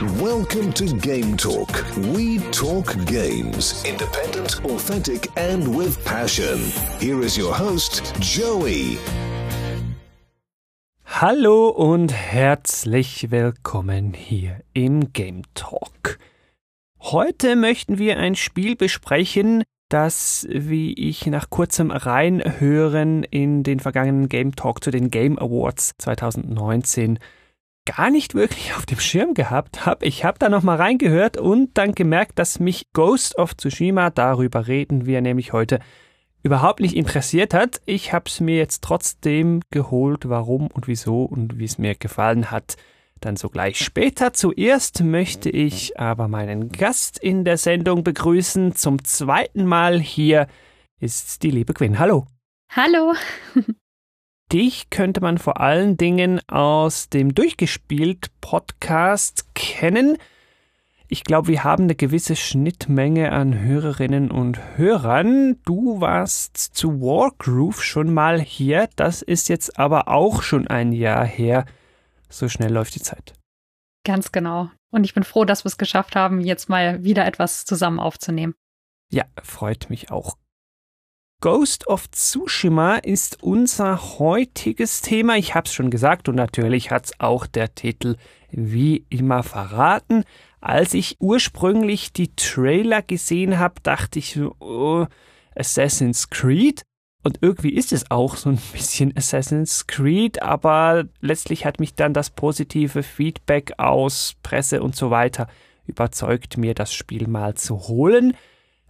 Welcome to Game Talk. We talk games. Independent, authentic, and with passion. Here is your host, Joey. Hallo und herzlich willkommen hier im Game Talk. Heute möchten wir ein Spiel besprechen, das, wie ich nach kurzem Reinhören in den vergangenen Game Talk zu den Game Awards 2019 gar nicht wirklich auf dem Schirm gehabt habe. Ich habe da noch mal reingehört und dann gemerkt, dass mich Ghost of Tsushima, darüber reden wir nämlich heute, überhaupt nicht interessiert hat. Ich habe es mir jetzt trotzdem geholt, warum und wieso und wie es mir gefallen hat. Dann sogleich später. Zuerst möchte ich aber meinen Gast in der Sendung begrüßen. Zum zweiten Mal hier ist die liebe Quinn. Hallo. Hallo. Dich könnte man vor allen Dingen aus dem Durchgespielt Podcast kennen. Ich glaube, wir haben eine gewisse Schnittmenge an Hörerinnen und Hörern. Du warst zu Wargroove schon mal hier. Das ist jetzt aber auch schon ein Jahr her. So schnell läuft die Zeit. Ganz genau. Und ich bin froh, dass wir es geschafft haben, jetzt mal wieder etwas zusammen aufzunehmen. Ja, freut mich auch. Ghost of Tsushima ist unser heutiges Thema. Ich habe es schon gesagt und natürlich hat es auch der Titel wie immer verraten. Als ich ursprünglich die Trailer gesehen habe, dachte ich so, oh, Assassin's Creed. Und irgendwie ist es auch so ein bisschen Assassin's Creed, aber letztlich hat mich dann das positive Feedback aus Presse und so weiter überzeugt, mir das Spiel mal zu holen.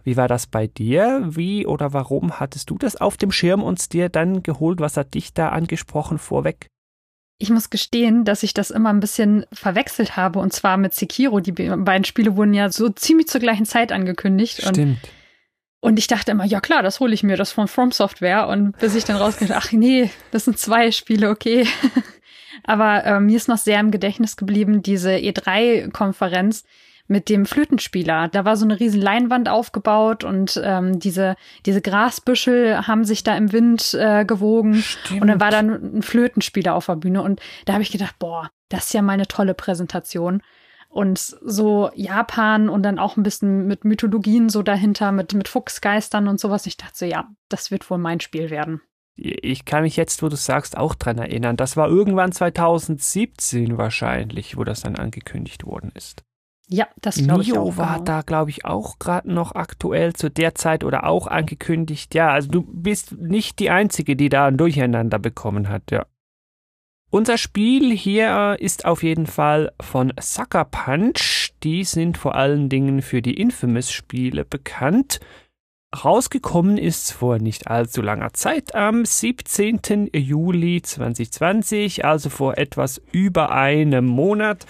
Wie war das bei dir? Wie oder warum hattest du das auf dem Schirm und dir dann geholt? Was hat dich da angesprochen vorweg? Ich muss gestehen, dass ich das immer ein bisschen verwechselt habe und zwar mit Sekiro. Die beiden Spiele wurden ja so ziemlich zur gleichen Zeit angekündigt. Stimmt. Und, und ich dachte immer, ja klar, das hole ich mir, das von From Software. Und bis ich dann rausgekommen ach nee, das sind zwei Spiele, okay. Aber äh, mir ist noch sehr im Gedächtnis geblieben, diese E3-Konferenz, mit dem Flötenspieler. Da war so eine riesen Leinwand aufgebaut und ähm, diese, diese Grasbüschel haben sich da im Wind äh, gewogen. Stimmt. Und dann war da ein Flötenspieler auf der Bühne. Und da habe ich gedacht, boah, das ist ja mal eine tolle Präsentation. Und so Japan und dann auch ein bisschen mit Mythologien so dahinter, mit, mit Fuchsgeistern und sowas. Ich dachte so, ja, das wird wohl mein Spiel werden. Ich kann mich jetzt, wo du sagst, auch dran erinnern. Das war irgendwann 2017 wahrscheinlich, wo das dann angekündigt worden ist. Ja, das glaube ich auch. war genau. da, glaube ich, auch gerade noch aktuell zu der Zeit oder auch angekündigt. Ja, also du bist nicht die Einzige, die da ein Durcheinander bekommen hat, ja. Unser Spiel hier ist auf jeden Fall von Sucker Punch. Die sind vor allen Dingen für die Infamous-Spiele bekannt. Rausgekommen ist vor nicht allzu langer Zeit, am 17. Juli 2020, also vor etwas über einem Monat.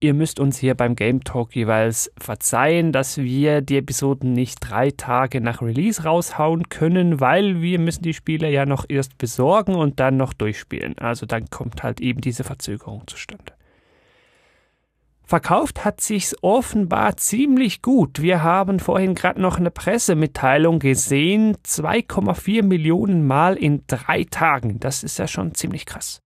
Ihr müsst uns hier beim Game Talk jeweils verzeihen, dass wir die Episoden nicht drei Tage nach Release raushauen können, weil wir müssen die Spiele ja noch erst besorgen und dann noch durchspielen. Also dann kommt halt eben diese Verzögerung zustande. Verkauft hat sich's offenbar ziemlich gut. Wir haben vorhin gerade noch eine Pressemitteilung gesehen. 2,4 Millionen Mal in drei Tagen. Das ist ja schon ziemlich krass.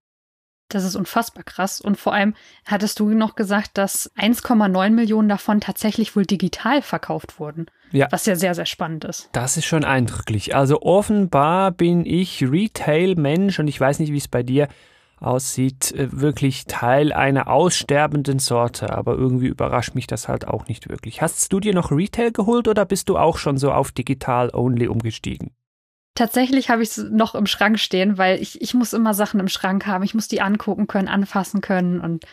Das ist unfassbar krass. Und vor allem hattest du noch gesagt, dass 1,9 Millionen davon tatsächlich wohl digital verkauft wurden. Ja. Was ja sehr, sehr spannend ist. Das ist schon eindrücklich. Also offenbar bin ich Retail-Mensch und ich weiß nicht, wie es bei dir aussieht, äh, wirklich Teil einer aussterbenden Sorte. Aber irgendwie überrascht mich das halt auch nicht wirklich. Hast du dir noch Retail geholt oder bist du auch schon so auf digital-only umgestiegen? Tatsächlich habe ich es noch im Schrank stehen, weil ich, ich muss immer Sachen im Schrank haben. Ich muss die angucken können, anfassen können. Und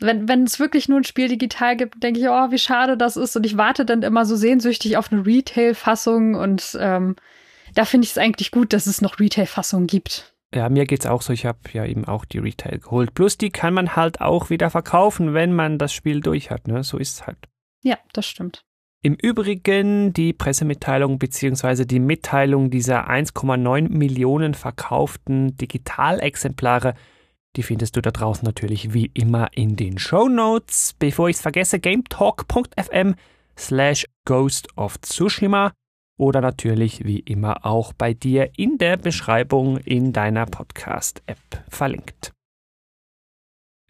wenn, wenn es wirklich nur ein Spiel digital gibt, denke ich, oh, wie schade das ist. Und ich warte dann immer so sehnsüchtig auf eine Retail-Fassung. Und ähm, da finde ich es eigentlich gut, dass es noch Retail-Fassungen gibt. Ja, mir geht's auch so. Ich habe ja eben auch die Retail geholt. Plus die kann man halt auch wieder verkaufen, wenn man das Spiel durch hat. Ne? So ist es halt. Ja, das stimmt. Im Übrigen die Pressemitteilung bzw. die Mitteilung dieser 1,9 Millionen verkauften Digitalexemplare, die findest du da draußen natürlich wie immer in den Show Notes. Bevor ich es vergesse, gametalk.fm slash Ghost of Tsushima oder natürlich wie immer auch bei dir in der Beschreibung in deiner Podcast-App verlinkt.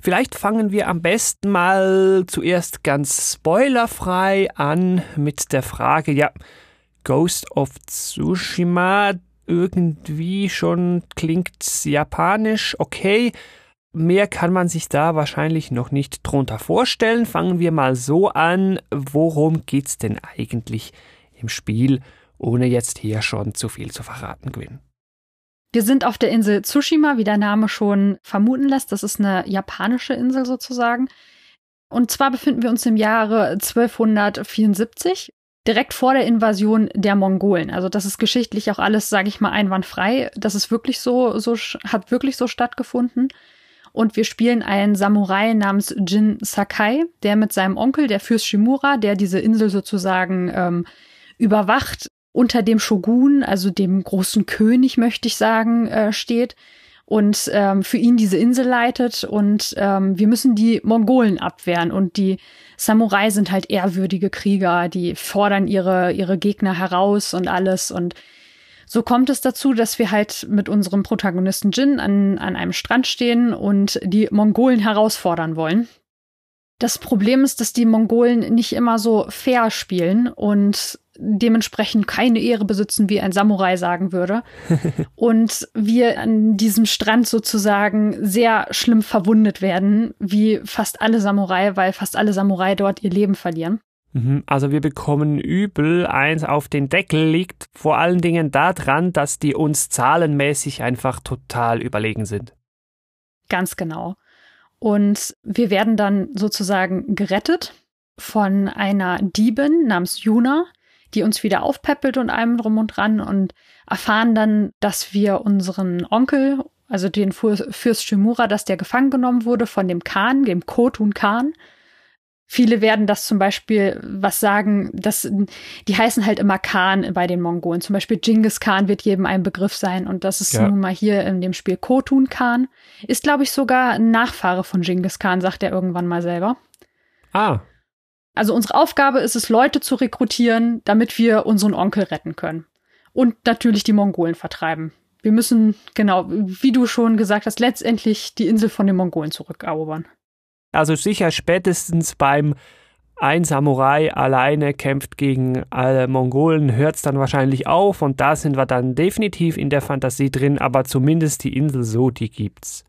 Vielleicht fangen wir am besten mal zuerst ganz spoilerfrei an mit der Frage, ja, Ghost of Tsushima irgendwie schon klingt japanisch, okay. Mehr kann man sich da wahrscheinlich noch nicht drunter vorstellen. Fangen wir mal so an. Worum geht's denn eigentlich im Spiel, ohne jetzt hier schon zu viel zu verraten, Gwyn? Wir sind auf der Insel Tsushima, wie der Name schon vermuten lässt. Das ist eine japanische Insel sozusagen. Und zwar befinden wir uns im Jahre 1274, direkt vor der Invasion der Mongolen. Also das ist geschichtlich auch alles, sage ich mal, einwandfrei. Das ist wirklich so, so hat wirklich so stattgefunden. Und wir spielen einen Samurai namens Jin Sakai, der mit seinem Onkel, der Fürst Shimura, der diese Insel sozusagen ähm, überwacht, unter dem Shogun, also dem großen König, möchte ich sagen, äh, steht und ähm, für ihn diese Insel leitet. Und ähm, wir müssen die Mongolen abwehren. Und die Samurai sind halt ehrwürdige Krieger, die fordern ihre, ihre Gegner heraus und alles. Und so kommt es dazu, dass wir halt mit unserem Protagonisten Jin an, an einem Strand stehen und die Mongolen herausfordern wollen. Das Problem ist, dass die Mongolen nicht immer so fair spielen und dementsprechend keine Ehre besitzen, wie ein Samurai sagen würde. und wir an diesem Strand sozusagen sehr schlimm verwundet werden, wie fast alle Samurai, weil fast alle Samurai dort ihr Leben verlieren. Mhm, also wir bekommen übel eins auf den Deckel, liegt vor allen Dingen daran, dass die uns zahlenmäßig einfach total überlegen sind. Ganz genau. Und wir werden dann sozusagen gerettet von einer Diebin namens Juna, die uns wieder aufpäppelt und allem drum und dran und erfahren dann, dass wir unseren Onkel, also den Fürst Shimura, dass der gefangen genommen wurde von dem Khan, dem Kotun Khan, Viele werden das zum Beispiel was sagen, dass die heißen halt immer Khan bei den Mongolen. Zum Beispiel Genghis Khan wird jedem ein Begriff sein und das ist ja. nun mal hier in dem Spiel Kotun Khan. Ist, glaube ich, sogar ein Nachfahre von Genghis Khan, sagt er irgendwann mal selber. Ah. Also unsere Aufgabe ist es, Leute zu rekrutieren, damit wir unseren Onkel retten können. Und natürlich die Mongolen vertreiben. Wir müssen, genau, wie du schon gesagt hast, letztendlich die Insel von den Mongolen zurückerobern. Also sicher spätestens beim ein Samurai alleine kämpft gegen alle Mongolen, hört es dann wahrscheinlich auf und da sind wir dann definitiv in der Fantasie drin, aber zumindest die Insel so, die gibt's.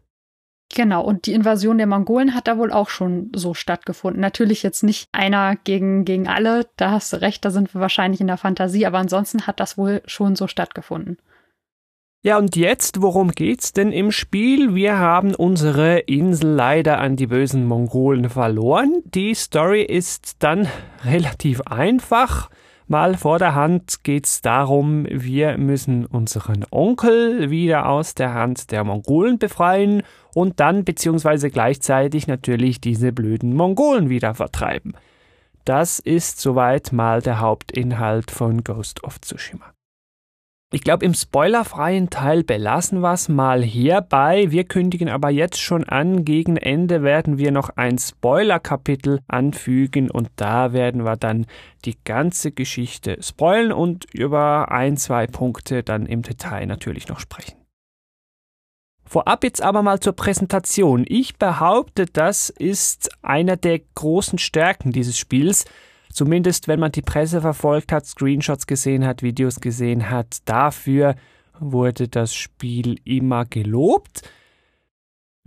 Genau, und die Invasion der Mongolen hat da wohl auch schon so stattgefunden. Natürlich jetzt nicht einer gegen, gegen alle, da hast du recht, da sind wir wahrscheinlich in der Fantasie, aber ansonsten hat das wohl schon so stattgefunden. Ja, und jetzt, worum geht's denn im Spiel? Wir haben unsere Insel leider an die bösen Mongolen verloren. Die Story ist dann relativ einfach. Mal vor der Hand geht's darum, wir müssen unseren Onkel wieder aus der Hand der Mongolen befreien und dann beziehungsweise gleichzeitig natürlich diese blöden Mongolen wieder vertreiben. Das ist soweit mal der Hauptinhalt von Ghost of Tsushima. Ich glaube, im spoilerfreien Teil belassen wir es mal hierbei. Wir kündigen aber jetzt schon an, gegen Ende werden wir noch ein Spoiler-Kapitel anfügen und da werden wir dann die ganze Geschichte spoilen und über ein, zwei Punkte dann im Detail natürlich noch sprechen. Vorab jetzt aber mal zur Präsentation. Ich behaupte, das ist einer der großen Stärken dieses Spiels Zumindest wenn man die Presse verfolgt hat, Screenshots gesehen hat, Videos gesehen hat, dafür wurde das Spiel immer gelobt.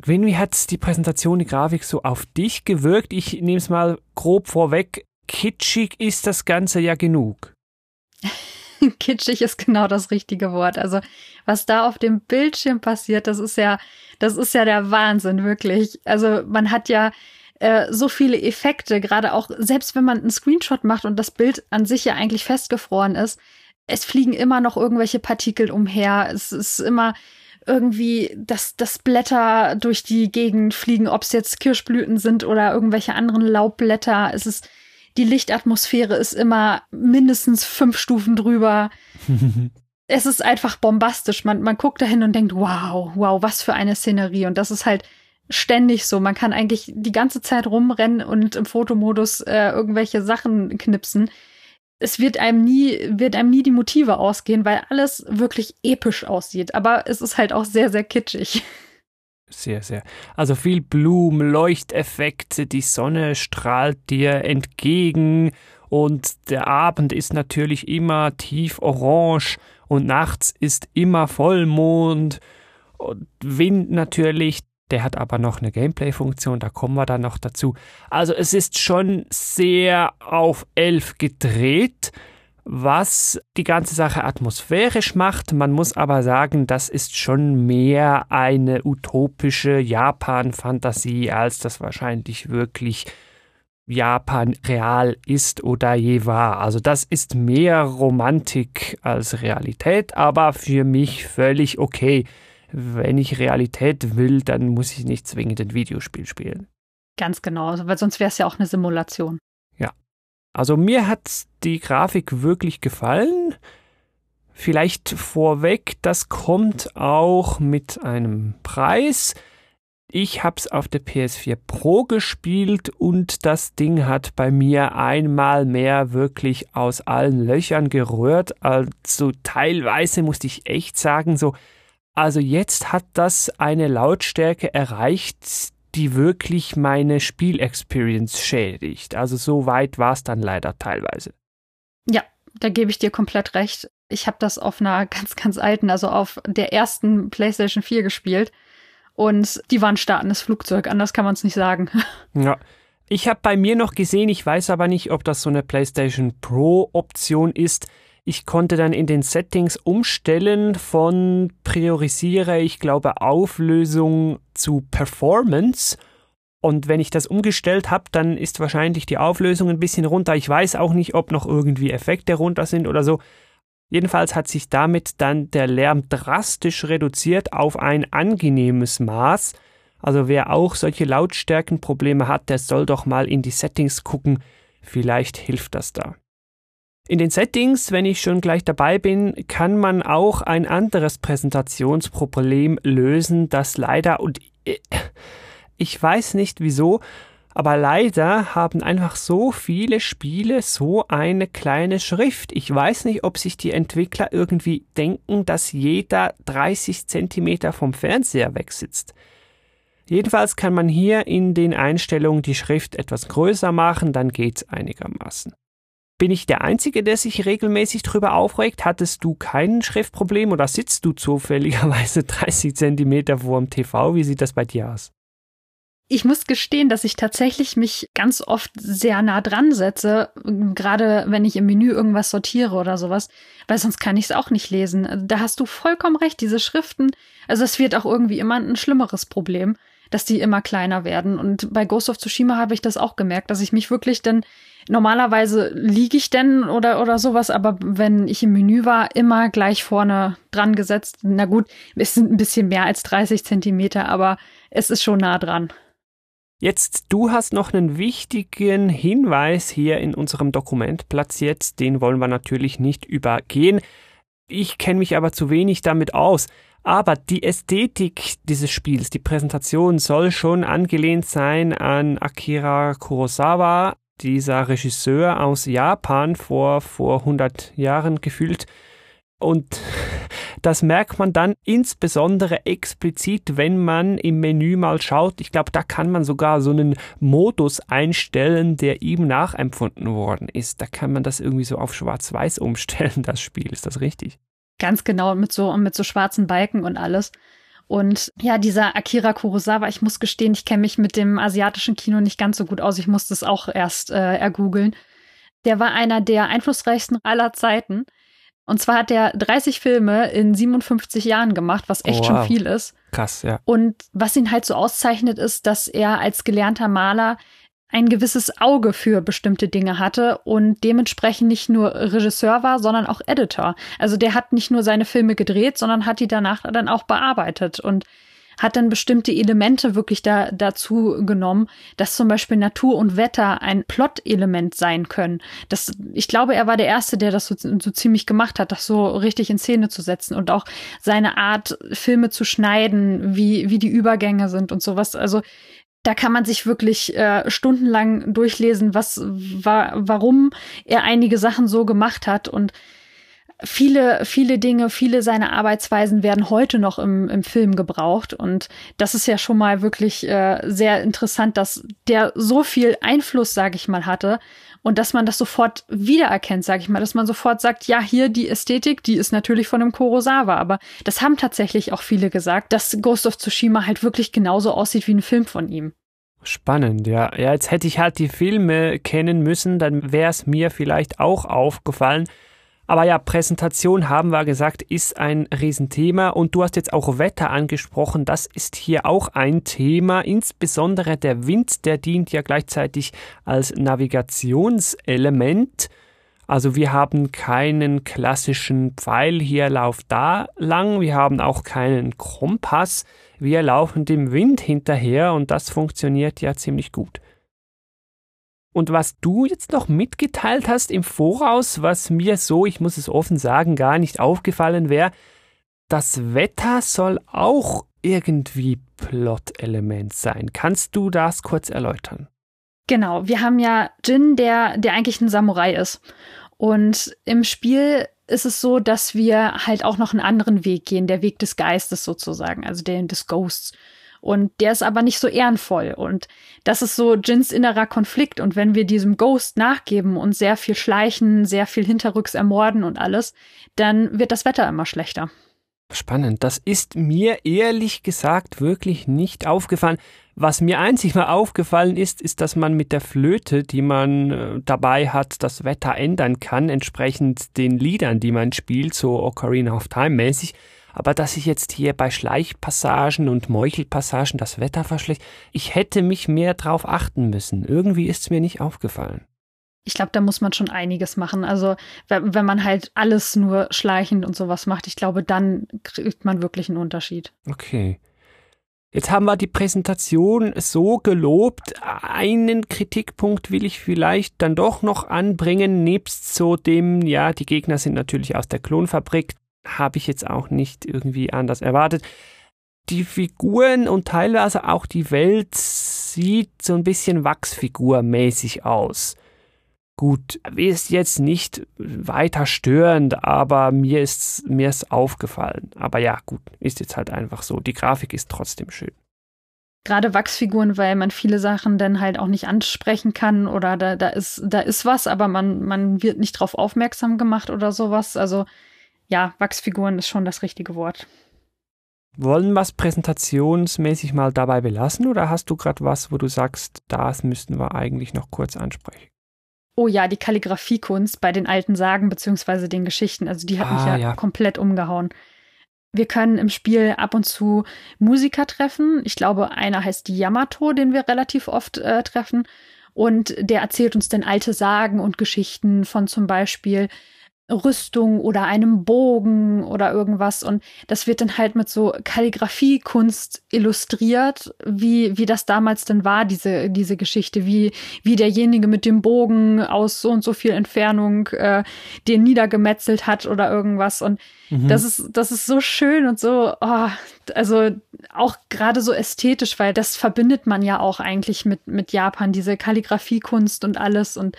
Gwen, wie hat die Präsentation, die Grafik so auf dich gewirkt? Ich nehme es mal grob vorweg. Kitschig ist das Ganze ja genug. Kitschig ist genau das richtige Wort. Also, was da auf dem Bildschirm passiert, das ist ja, das ist ja der Wahnsinn, wirklich. Also, man hat ja äh, so viele Effekte, gerade auch selbst wenn man einen Screenshot macht und das Bild an sich ja eigentlich festgefroren ist, es fliegen immer noch irgendwelche Partikel umher. Es ist immer irgendwie, dass, dass Blätter durch die Gegend fliegen, ob es jetzt Kirschblüten sind oder irgendwelche anderen Laubblätter. Es ist, die Lichtatmosphäre ist immer mindestens fünf Stufen drüber. es ist einfach bombastisch. Man, man guckt dahin und denkt, wow, wow, was für eine Szenerie. Und das ist halt ständig so. Man kann eigentlich die ganze Zeit rumrennen und im Fotomodus äh, irgendwelche Sachen knipsen. Es wird einem nie, wird einem nie die Motive ausgehen, weil alles wirklich episch aussieht. Aber es ist halt auch sehr, sehr kitschig. sehr, sehr. Also viel Blumen, Leuchteffekte, die Sonne strahlt dir entgegen und der Abend ist natürlich immer tief orange und nachts ist immer Vollmond und Wind natürlich. Der hat aber noch eine Gameplay-Funktion, da kommen wir dann noch dazu. Also es ist schon sehr auf elf gedreht was die ganze Sache atmosphärisch macht. Man muss aber sagen, das ist schon mehr eine utopische Japan-Fantasie, als das wahrscheinlich wirklich Japan real ist oder je war. Also das ist mehr Romantik als Realität, aber für mich völlig okay. Wenn ich Realität will, dann muss ich nicht zwingend ein Videospiel spielen. Ganz genau, weil sonst wäre es ja auch eine Simulation. Also mir hat die Grafik wirklich gefallen. Vielleicht vorweg, das kommt auch mit einem Preis. Ich habe es auf der PS4 Pro gespielt und das Ding hat bei mir einmal mehr wirklich aus allen Löchern gerührt. Also teilweise musste ich echt sagen, so, also jetzt hat das eine Lautstärke erreicht, die wirklich meine Spielexperience schädigt. Also so weit war es dann leider teilweise. Ja, da gebe ich dir komplett recht. Ich habe das auf einer ganz, ganz alten, also auf der ersten PlayStation 4 gespielt. Und die war ein startendes Flugzeug, anders kann man es nicht sagen. Ja. Ich habe bei mir noch gesehen, ich weiß aber nicht, ob das so eine PlayStation Pro-Option ist. Ich konnte dann in den Settings umstellen von priorisiere, ich glaube, Auflösung zu Performance. Und wenn ich das umgestellt habe, dann ist wahrscheinlich die Auflösung ein bisschen runter. Ich weiß auch nicht, ob noch irgendwie Effekte runter sind oder so. Jedenfalls hat sich damit dann der Lärm drastisch reduziert auf ein angenehmes Maß. Also wer auch solche Lautstärkenprobleme hat, der soll doch mal in die Settings gucken. Vielleicht hilft das da. In den Settings, wenn ich schon gleich dabei bin, kann man auch ein anderes Präsentationsproblem lösen, das leider und ich weiß nicht wieso, aber leider haben einfach so viele Spiele so eine kleine Schrift. Ich weiß nicht, ob sich die Entwickler irgendwie denken, dass jeder 30 Zentimeter vom Fernseher wegsitzt. Jedenfalls kann man hier in den Einstellungen die Schrift etwas größer machen, dann geht's einigermaßen. Bin ich der Einzige, der sich regelmäßig drüber aufregt? Hattest du kein Schriftproblem oder sitzt du zufälligerweise 30 Zentimeter vor dem TV? Wie sieht das bei dir aus? Ich muss gestehen, dass ich tatsächlich mich ganz oft sehr nah dran setze, gerade wenn ich im Menü irgendwas sortiere oder sowas, weil sonst kann ich es auch nicht lesen. Da hast du vollkommen recht, diese Schriften, also es wird auch irgendwie immer ein schlimmeres Problem, dass die immer kleiner werden. Und bei Ghost of Tsushima habe ich das auch gemerkt, dass ich mich wirklich dann Normalerweise liege ich denn oder, oder sowas, aber wenn ich im Menü war, immer gleich vorne dran gesetzt. Na gut, es sind ein bisschen mehr als 30 Zentimeter, aber es ist schon nah dran. Jetzt, du hast noch einen wichtigen Hinweis hier in unserem Dokument platziert, den wollen wir natürlich nicht übergehen. Ich kenne mich aber zu wenig damit aus. Aber die Ästhetik dieses Spiels, die Präsentation soll schon angelehnt sein an Akira Kurosawa, dieser Regisseur aus Japan vor, vor 100 Jahren gefühlt. Und das merkt man dann insbesondere explizit, wenn man im Menü mal schaut. Ich glaube, da kann man sogar so einen Modus einstellen, der ihm nachempfunden worden ist. Da kann man das irgendwie so auf Schwarz-Weiß umstellen, das Spiel. Ist das richtig? Ganz genau, mit so, mit so schwarzen Balken und alles. Und ja, dieser Akira Kurosawa, ich muss gestehen, ich kenne mich mit dem asiatischen Kino nicht ganz so gut aus. Ich musste es auch erst äh, ergoogeln. Der war einer der einflussreichsten aller Zeiten. Und zwar hat er 30 Filme in 57 Jahren gemacht, was echt oh, wow. schon viel ist. Krass, ja. Und was ihn halt so auszeichnet, ist, dass er als gelernter Maler ein gewisses Auge für bestimmte Dinge hatte und dementsprechend nicht nur Regisseur war, sondern auch Editor. Also der hat nicht nur seine Filme gedreht, sondern hat die danach dann auch bearbeitet und hat dann bestimmte Elemente wirklich da, dazu genommen, dass zum Beispiel Natur und Wetter ein Plot-Element sein können. Das, ich glaube, er war der Erste, der das so, so ziemlich gemacht hat, das so richtig in Szene zu setzen und auch seine Art, Filme zu schneiden, wie, wie die Übergänge sind und sowas. Also da kann man sich wirklich äh, stundenlang durchlesen, was war, warum er einige Sachen so gemacht hat und viele, viele Dinge, viele seiner Arbeitsweisen werden heute noch im, im Film gebraucht. Und das ist ja schon mal wirklich äh, sehr interessant, dass der so viel Einfluss, sage ich mal, hatte. Und dass man das sofort wiedererkennt, sage ich mal, dass man sofort sagt, ja, hier die Ästhetik, die ist natürlich von dem Kurosawa, aber das haben tatsächlich auch viele gesagt, dass Ghost of Tsushima halt wirklich genauso aussieht wie ein Film von ihm. Spannend, ja. Ja, jetzt hätte ich halt die Filme kennen müssen, dann wäre es mir vielleicht auch aufgefallen. Aber ja, Präsentation haben wir gesagt, ist ein Riesenthema. Und du hast jetzt auch Wetter angesprochen, das ist hier auch ein Thema, insbesondere der Wind, der dient ja gleichzeitig als Navigationselement. Also wir haben keinen klassischen Pfeil, hier lauf da lang, wir haben auch keinen Kompass, wir laufen dem Wind hinterher und das funktioniert ja ziemlich gut. Und was du jetzt noch mitgeteilt hast im Voraus, was mir so, ich muss es offen sagen, gar nicht aufgefallen wäre, das Wetter soll auch irgendwie Plot-Element sein. Kannst du das kurz erläutern? Genau, wir haben ja Jin, der, der eigentlich ein Samurai ist. Und im Spiel ist es so, dass wir halt auch noch einen anderen Weg gehen, der Weg des Geistes sozusagen, also den des Ghosts. Und der ist aber nicht so ehrenvoll. Und das ist so Jins innerer Konflikt. Und wenn wir diesem Ghost nachgeben und sehr viel schleichen, sehr viel hinterrücks ermorden und alles, dann wird das Wetter immer schlechter. Spannend. Das ist mir ehrlich gesagt wirklich nicht aufgefallen. Was mir einzig mal aufgefallen ist, ist, dass man mit der Flöte, die man äh, dabei hat, das Wetter ändern kann, entsprechend den Liedern, die man spielt, so Ocarina of Time mäßig aber dass ich jetzt hier bei Schleichpassagen und Meuchelpassagen das Wetter verschlecht, ich hätte mich mehr drauf achten müssen. Irgendwie ist es mir nicht aufgefallen. Ich glaube, da muss man schon einiges machen. Also, wenn man halt alles nur schleichend und sowas macht, ich glaube, dann kriegt man wirklich einen Unterschied. Okay. Jetzt haben wir die Präsentation so gelobt. Einen Kritikpunkt will ich vielleicht dann doch noch anbringen, nebst so dem, ja, die Gegner sind natürlich aus der Klonfabrik habe ich jetzt auch nicht irgendwie anders erwartet. Die Figuren und teilweise auch die Welt sieht so ein bisschen Wachsfigurmäßig aus. Gut, ist jetzt nicht weiter störend, aber mir ist mir ist aufgefallen. Aber ja, gut, ist jetzt halt einfach so. Die Grafik ist trotzdem schön. Gerade Wachsfiguren, weil man viele Sachen dann halt auch nicht ansprechen kann oder da, da ist da ist was, aber man man wird nicht drauf aufmerksam gemacht oder sowas. Also ja, Wachsfiguren ist schon das richtige Wort. Wollen wir es präsentationsmäßig mal dabei belassen oder hast du gerade was, wo du sagst, das müssten wir eigentlich noch kurz ansprechen? Oh ja, die Kalligrafiekunst bei den alten Sagen bzw. den Geschichten, also die hat ah, mich ja, ja komplett umgehauen. Wir können im Spiel ab und zu Musiker treffen. Ich glaube, einer heißt Yamato, den wir relativ oft äh, treffen. Und der erzählt uns dann alte Sagen und Geschichten von zum Beispiel Rüstung oder einem Bogen oder irgendwas. Und das wird dann halt mit so Kalligrafiekunst illustriert, wie, wie das damals dann war, diese, diese Geschichte, wie, wie derjenige mit dem Bogen aus so und so viel Entfernung äh, den niedergemetzelt hat oder irgendwas. Und mhm. das ist, das ist so schön und so, oh, also auch gerade so ästhetisch, weil das verbindet man ja auch eigentlich mit, mit Japan, diese Kalligrafiekunst und alles. Und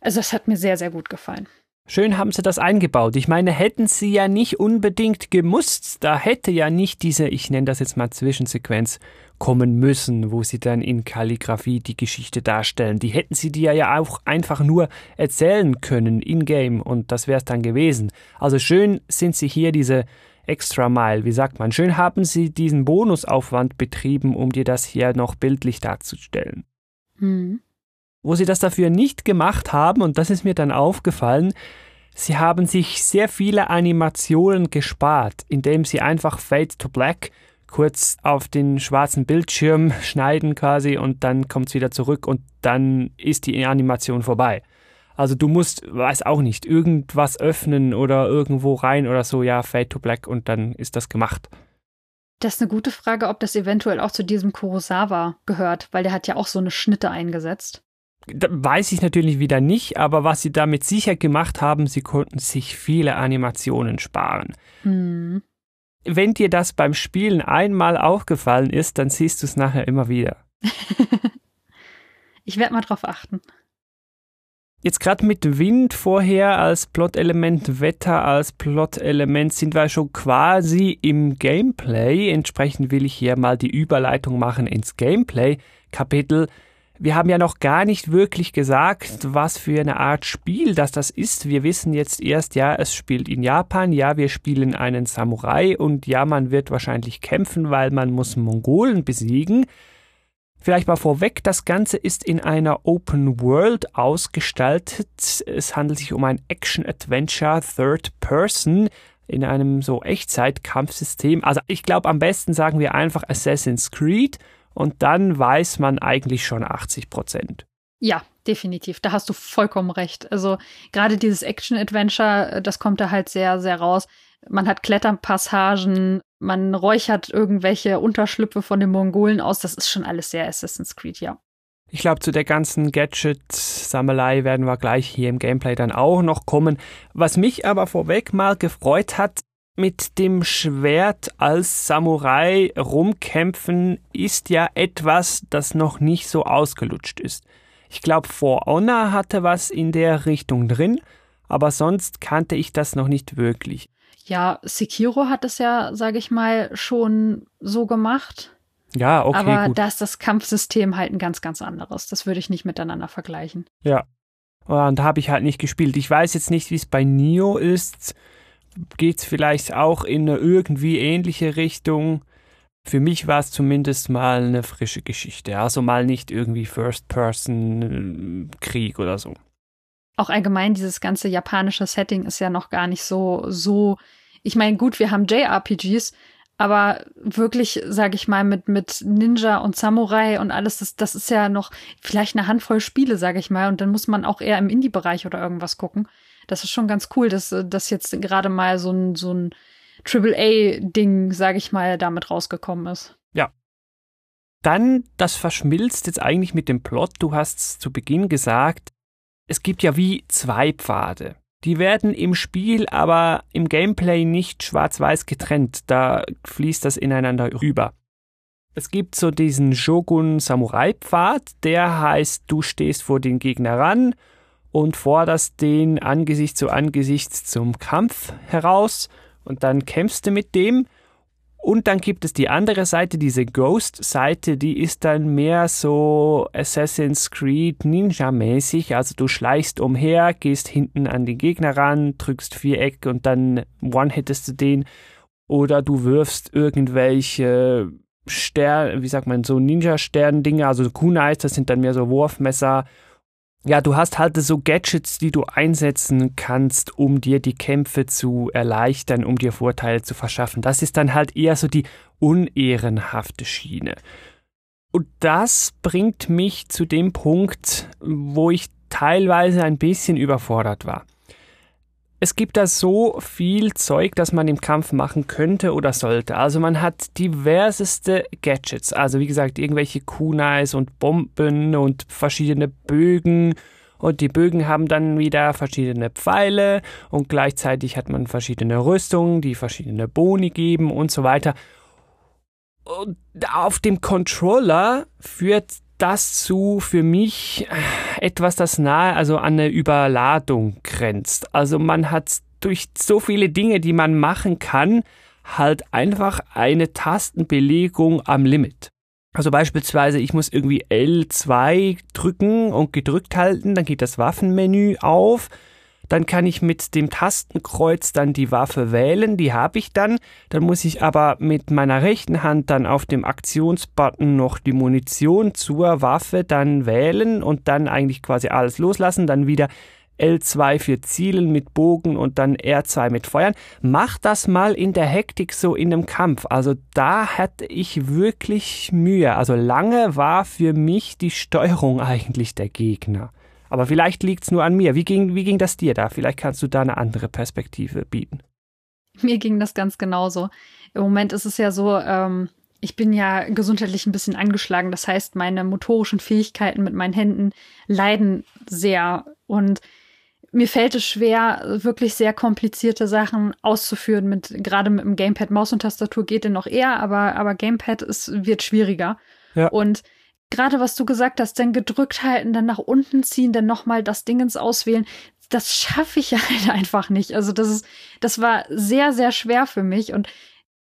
also das hat mir sehr, sehr gut gefallen. Schön haben sie das eingebaut. Ich meine, hätten sie ja nicht unbedingt gemusst, da hätte ja nicht diese, ich nenne das jetzt mal Zwischensequenz, kommen müssen, wo sie dann in Kalligrafie die Geschichte darstellen. Die hätten sie dir ja auch einfach nur erzählen können in-game und das wäre es dann gewesen. Also schön sind sie hier diese Extra Mile, wie sagt man, schön haben sie diesen Bonusaufwand betrieben, um dir das hier noch bildlich darzustellen. Mhm. Wo sie das dafür nicht gemacht haben, und das ist mir dann aufgefallen, sie haben sich sehr viele Animationen gespart, indem sie einfach Fade to Black kurz auf den schwarzen Bildschirm schneiden quasi und dann kommt es wieder zurück und dann ist die Animation vorbei. Also du musst, weiß auch nicht, irgendwas öffnen oder irgendwo rein oder so, ja, Fade to Black und dann ist das gemacht. Das ist eine gute Frage, ob das eventuell auch zu diesem Kurosawa gehört, weil der hat ja auch so eine Schnitte eingesetzt weiß ich natürlich wieder nicht, aber was sie damit sicher gemacht haben, sie konnten sich viele Animationen sparen. Mhm. Wenn dir das beim Spielen einmal aufgefallen ist, dann siehst du es nachher immer wieder. ich werde mal drauf achten. Jetzt gerade mit Wind vorher als Plot-Element, Wetter als Plot-Element sind wir schon quasi im Gameplay. Entsprechend will ich hier mal die Überleitung machen ins Gameplay-Kapitel. Wir haben ja noch gar nicht wirklich gesagt, was für eine Art Spiel das das ist. Wir wissen jetzt erst, ja, es spielt in Japan, ja, wir spielen einen Samurai und ja, man wird wahrscheinlich kämpfen, weil man muss Mongolen besiegen. Vielleicht mal vorweg, das Ganze ist in einer Open World ausgestaltet. Es handelt sich um ein Action-Adventure Third Person in einem so Echtzeit-Kampfsystem. Also ich glaube, am besten sagen wir einfach Assassin's Creed und dann weiß man eigentlich schon 80 Prozent. Ja, definitiv. Da hast du vollkommen recht. Also gerade dieses Action-Adventure, das kommt da halt sehr, sehr raus. Man hat Kletterpassagen, man räuchert irgendwelche Unterschlüpfe von den Mongolen aus. Das ist schon alles sehr Assassin's Creed, ja. Ich glaube, zu der ganzen Gadget-Sammelei werden wir gleich hier im Gameplay dann auch noch kommen. Was mich aber vorweg mal gefreut hat, mit dem Schwert als Samurai rumkämpfen ist ja etwas, das noch nicht so ausgelutscht ist. Ich glaube, For Honor hatte was in der Richtung drin, aber sonst kannte ich das noch nicht wirklich. Ja, Sekiro hat es ja, sage ich mal, schon so gemacht. Ja, okay. Aber gut. da ist das Kampfsystem halt ein ganz, ganz anderes. Das würde ich nicht miteinander vergleichen. Ja. Und da habe ich halt nicht gespielt. Ich weiß jetzt nicht, wie es bei Nio ist geht es vielleicht auch in eine irgendwie ähnliche Richtung. Für mich war es zumindest mal eine frische Geschichte. Also mal nicht irgendwie First-Person-Krieg oder so. Auch allgemein dieses ganze japanische Setting ist ja noch gar nicht so, so. Ich meine, gut, wir haben JRPGs, aber wirklich, sage ich mal, mit, mit Ninja und Samurai und alles, das, das ist ja noch vielleicht eine Handvoll Spiele, sage ich mal. Und dann muss man auch eher im Indie-Bereich oder irgendwas gucken das ist schon ganz cool, dass das jetzt gerade mal so ein, so ein AAA-Ding, sage ich mal, damit rausgekommen ist. Ja. Dann, das verschmilzt jetzt eigentlich mit dem Plot. Du hast zu Beginn gesagt, es gibt ja wie zwei Pfade. Die werden im Spiel aber im Gameplay nicht schwarz-weiß getrennt. Da fließt das ineinander rüber. Es gibt so diesen Shogun-Samurai-Pfad, der heißt, du stehst vor den Gegner ran und forderst den Angesicht zu Angesicht zum Kampf heraus und dann kämpfst du mit dem. Und dann gibt es die andere Seite, diese Ghost-Seite, die ist dann mehr so Assassin's Creed Ninja-mäßig. Also du schleichst umher, gehst hinten an den Gegner ran, drückst Viereck und dann one-hittest du den. Oder du wirfst irgendwelche Stern, wie sagt man, so Ninja-Stern-Dinge, also Kunais, das sind dann mehr so Wurfmesser ja, du hast halt so Gadgets, die du einsetzen kannst, um dir die Kämpfe zu erleichtern, um dir Vorteile zu verschaffen. Das ist dann halt eher so die unehrenhafte Schiene. Und das bringt mich zu dem Punkt, wo ich teilweise ein bisschen überfordert war es gibt da so viel Zeug, das man im Kampf machen könnte oder sollte. Also man hat diverseste Gadgets. Also wie gesagt, irgendwelche Kunais und Bomben und verschiedene Bögen. Und die Bögen haben dann wieder verschiedene Pfeile und gleichzeitig hat man verschiedene Rüstungen, die verschiedene Boni geben und so weiter. Und auf dem Controller führt das zu für mich äh, etwas, das nahe also an eine Überladung grenzt. Also man hat durch so viele Dinge, die man machen kann, halt einfach eine Tastenbelegung am Limit. Also beispielsweise, ich muss irgendwie L2 drücken und gedrückt halten, dann geht das Waffenmenü auf dann kann ich mit dem Tastenkreuz dann die Waffe wählen, die habe ich dann. Dann muss ich aber mit meiner rechten Hand dann auf dem Aktionsbutton noch die Munition zur Waffe dann wählen und dann eigentlich quasi alles loslassen, dann wieder L2 für Zielen mit Bogen und dann R2 mit Feuern. Mach das mal in der Hektik so in einem Kampf. Also da hatte ich wirklich Mühe. Also lange war für mich die Steuerung eigentlich der Gegner. Aber vielleicht liegt es nur an mir. Wie ging, wie ging das dir da? Vielleicht kannst du da eine andere Perspektive bieten. Mir ging das ganz genauso. Im Moment ist es ja so, ähm, ich bin ja gesundheitlich ein bisschen angeschlagen. Das heißt, meine motorischen Fähigkeiten mit meinen Händen leiden sehr. Und mir fällt es schwer, wirklich sehr komplizierte Sachen auszuführen. Mit, gerade mit dem Gamepad, Maus und Tastatur geht denn noch eher, aber, aber Gamepad ist, wird schwieriger. Ja. Und gerade was du gesagt hast, dann gedrückt halten, dann nach unten ziehen, dann nochmal das Dingens auswählen. Das schaffe ich halt einfach nicht. Also das ist, das war sehr, sehr schwer für mich und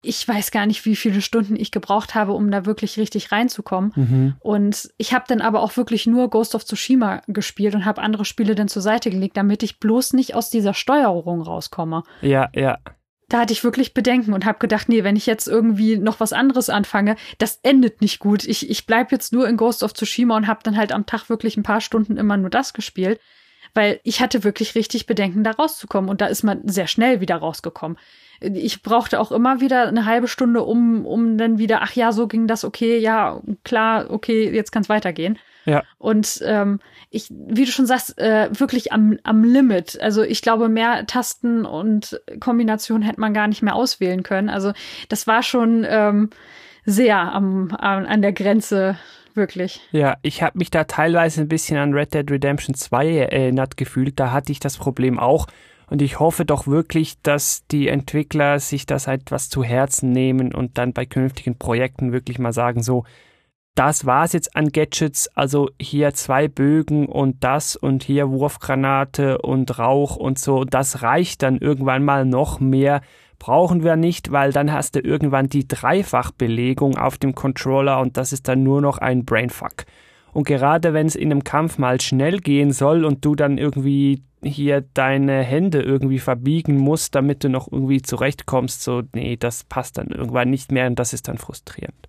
ich weiß gar nicht, wie viele Stunden ich gebraucht habe, um da wirklich richtig reinzukommen. Mhm. Und ich habe dann aber auch wirklich nur Ghost of Tsushima gespielt und habe andere Spiele dann zur Seite gelegt, damit ich bloß nicht aus dieser Steuerung rauskomme. Ja, ja da hatte ich wirklich Bedenken und habe gedacht, nee, wenn ich jetzt irgendwie noch was anderes anfange, das endet nicht gut. Ich, ich bleib jetzt nur in Ghost of Tsushima und habe dann halt am Tag wirklich ein paar Stunden immer nur das gespielt, weil ich hatte wirklich richtig Bedenken, da rauszukommen. Und da ist man sehr schnell wieder rausgekommen. Ich brauchte auch immer wieder eine halbe Stunde, um, um dann wieder, ach ja, so ging das, okay, ja, klar, okay, jetzt kann es weitergehen. Ja. Und ähm, ich, wie du schon sagst, äh, wirklich am, am Limit. Also ich glaube, mehr Tasten und Kombinationen hätte man gar nicht mehr auswählen können. Also das war schon ähm, sehr am, am, an der Grenze wirklich. Ja, ich habe mich da teilweise ein bisschen an Red Dead Redemption 2 erinnert gefühlt. Da hatte ich das Problem auch. Und ich hoffe doch wirklich, dass die Entwickler sich das etwas zu Herzen nehmen und dann bei künftigen Projekten wirklich mal sagen, so, das war es jetzt an Gadgets. Also hier zwei Bögen und das und hier Wurfgranate und Rauch und so. Das reicht dann irgendwann mal noch mehr. Brauchen wir nicht, weil dann hast du irgendwann die Dreifachbelegung auf dem Controller und das ist dann nur noch ein Brainfuck. Und gerade wenn es in einem Kampf mal schnell gehen soll und du dann irgendwie hier deine Hände irgendwie verbiegen musst, damit du noch irgendwie zurechtkommst, so, nee, das passt dann irgendwann nicht mehr und das ist dann frustrierend.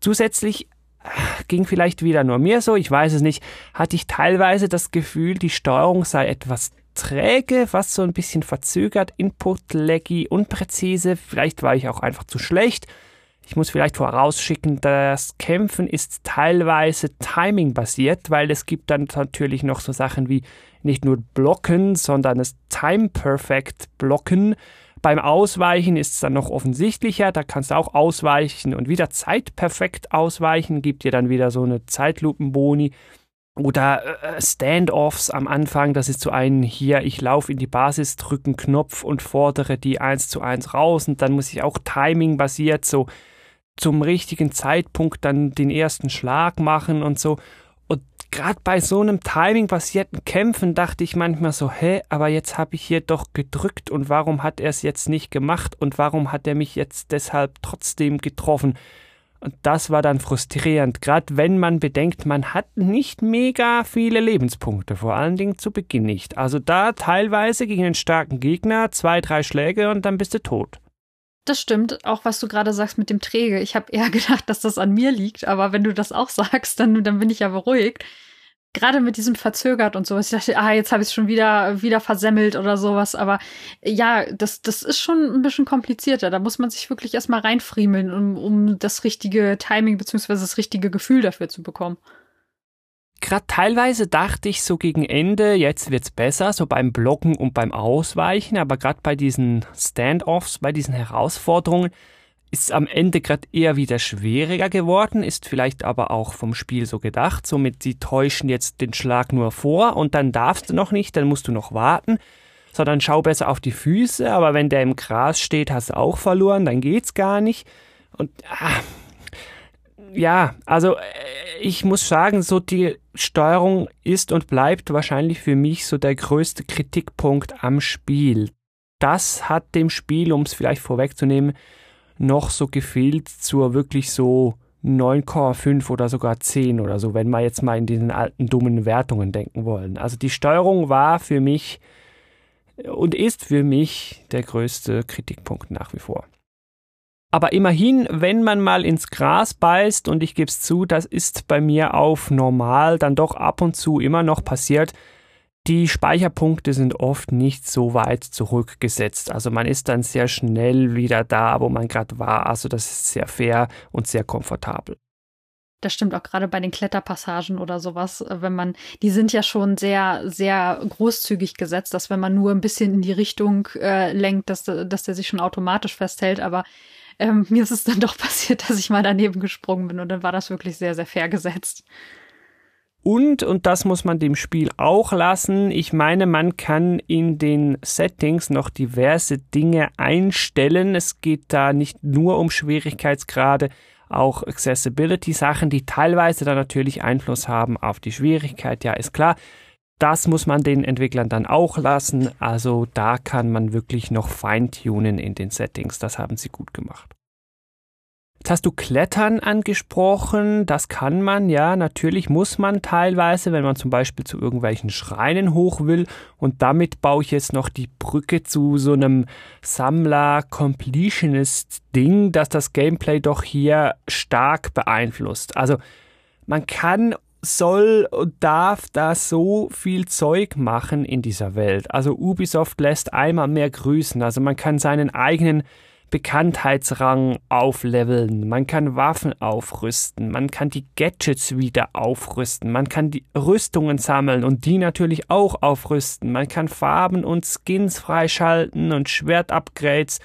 Zusätzlich äh, ging vielleicht wieder nur mir so, ich weiß es nicht, hatte ich teilweise das Gefühl, die Steuerung sei etwas träge, was so ein bisschen verzögert, Input-laggy, unpräzise, vielleicht war ich auch einfach zu schlecht. Ich muss vielleicht vorausschicken, das Kämpfen ist teilweise timing-basiert, weil es gibt dann natürlich noch so Sachen wie nicht nur Blocken, sondern das Time-Perfect Blocken, beim Ausweichen ist es dann noch offensichtlicher, da kannst du auch ausweichen und wieder zeitperfekt ausweichen, gibt dir dann wieder so eine Zeitlupenboni. Oder äh, Standoffs am Anfang, das ist so ein hier, ich laufe in die Basis, drücke einen Knopf und fordere die eins zu eins raus und dann muss ich auch Timing basiert so zum richtigen Zeitpunkt dann den ersten Schlag machen und so. Und gerade bei so einem Timing-basierten Kämpfen dachte ich manchmal so, hä, aber jetzt habe ich hier doch gedrückt und warum hat er es jetzt nicht gemacht und warum hat er mich jetzt deshalb trotzdem getroffen? Und das war dann frustrierend, gerade wenn man bedenkt, man hat nicht mega viele Lebenspunkte, vor allen Dingen zu Beginn nicht. Also da teilweise gegen einen starken Gegner zwei, drei Schläge und dann bist du tot. Das stimmt, auch was du gerade sagst mit dem Träge. Ich habe eher gedacht, dass das an mir liegt, aber wenn du das auch sagst, dann, dann bin ich ja beruhigt. Gerade mit diesem verzögert und sowas. Ich dachte, ah, jetzt habe ich es schon wieder, wieder versemmelt oder sowas. Aber ja, das, das ist schon ein bisschen komplizierter. Da muss man sich wirklich erstmal reinfriemeln, um, um das richtige Timing bzw. das richtige Gefühl dafür zu bekommen gerade teilweise dachte ich so gegen Ende, jetzt wird's besser, so beim Blocken und beim Ausweichen, aber gerade bei diesen Standoffs, bei diesen Herausforderungen ist es am Ende gerade eher wieder schwieriger geworden, ist vielleicht aber auch vom Spiel so gedacht, somit sie täuschen jetzt den Schlag nur vor und dann darfst du noch nicht, dann musst du noch warten, sondern schau besser auf die Füße, aber wenn der im Gras steht, hast du auch verloren, dann geht's gar nicht. Und ah, ja, also äh, ich muss sagen, so die Steuerung ist und bleibt wahrscheinlich für mich so der größte Kritikpunkt am Spiel. Das hat dem Spiel, um es vielleicht vorwegzunehmen, noch so gefehlt zur wirklich so 9,5 oder sogar 10 oder so, wenn wir jetzt mal in diesen alten dummen Wertungen denken wollen. Also die Steuerung war für mich und ist für mich der größte Kritikpunkt nach wie vor. Aber immerhin, wenn man mal ins Gras beißt, und ich gebe es zu, das ist bei mir auf normal dann doch ab und zu immer noch passiert, die Speicherpunkte sind oft nicht so weit zurückgesetzt. Also man ist dann sehr schnell wieder da, wo man gerade war. Also das ist sehr fair und sehr komfortabel. Das stimmt auch gerade bei den Kletterpassagen oder sowas, wenn man, die sind ja schon sehr, sehr großzügig gesetzt, dass wenn man nur ein bisschen in die Richtung äh, lenkt, dass, dass der sich schon automatisch festhält. Aber ähm, mir ist es dann doch passiert, dass ich mal daneben gesprungen bin und dann war das wirklich sehr, sehr fair gesetzt. Und, und das muss man dem Spiel auch lassen, ich meine, man kann in den Settings noch diverse Dinge einstellen. Es geht da nicht nur um Schwierigkeitsgrade, auch Accessibility-Sachen, die teilweise dann natürlich Einfluss haben auf die Schwierigkeit, ja, ist klar. Das muss man den Entwicklern dann auch lassen. Also da kann man wirklich noch feintunen in den Settings. Das haben sie gut gemacht. Jetzt hast du Klettern angesprochen. Das kann man, ja. Natürlich muss man teilweise, wenn man zum Beispiel zu irgendwelchen Schreinen hoch will. Und damit baue ich jetzt noch die Brücke zu so einem Sammler-Completionist-Ding, das das Gameplay doch hier stark beeinflusst. Also man kann soll und darf da so viel Zeug machen in dieser Welt. Also Ubisoft lässt einmal mehr grüßen. Also man kann seinen eigenen Bekanntheitsrang aufleveln, man kann Waffen aufrüsten, man kann die Gadgets wieder aufrüsten, man kann die Rüstungen sammeln und die natürlich auch aufrüsten, man kann Farben und Skins freischalten und Schwertupgrades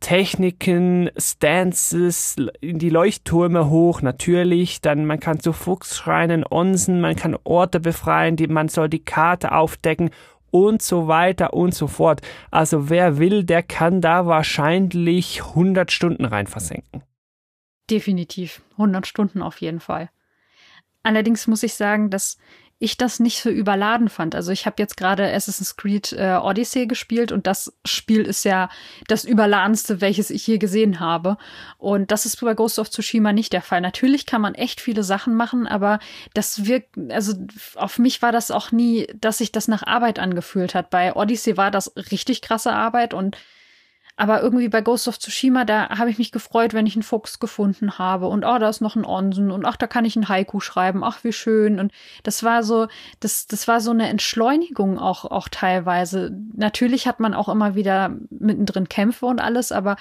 Techniken, Stances, in die Leuchttürme hoch, natürlich. Dann man kann zu Fuchsschreinen onsen, man kann Orte befreien, die, man soll die Karte aufdecken und so weiter und so fort. Also wer will, der kann da wahrscheinlich 100 Stunden rein versenken. Definitiv. 100 Stunden auf jeden Fall. Allerdings muss ich sagen, dass ich das nicht so überladen fand. Also ich habe jetzt gerade Assassin's Creed äh, Odyssey gespielt und das Spiel ist ja das überladenste, welches ich je gesehen habe. Und das ist bei Ghost of Tsushima nicht der Fall. Natürlich kann man echt viele Sachen machen, aber das wirkt, also auf mich war das auch nie, dass sich das nach Arbeit angefühlt hat. Bei Odyssey war das richtig krasse Arbeit und aber irgendwie bei Ghost of Tsushima, da habe ich mich gefreut, wenn ich einen Fuchs gefunden habe und oh, da ist noch ein Onsen und ach, da kann ich ein Haiku schreiben, ach, wie schön. Und das war so, das, das war so eine Entschleunigung auch, auch teilweise. Natürlich hat man auch immer wieder mittendrin Kämpfe und alles, aber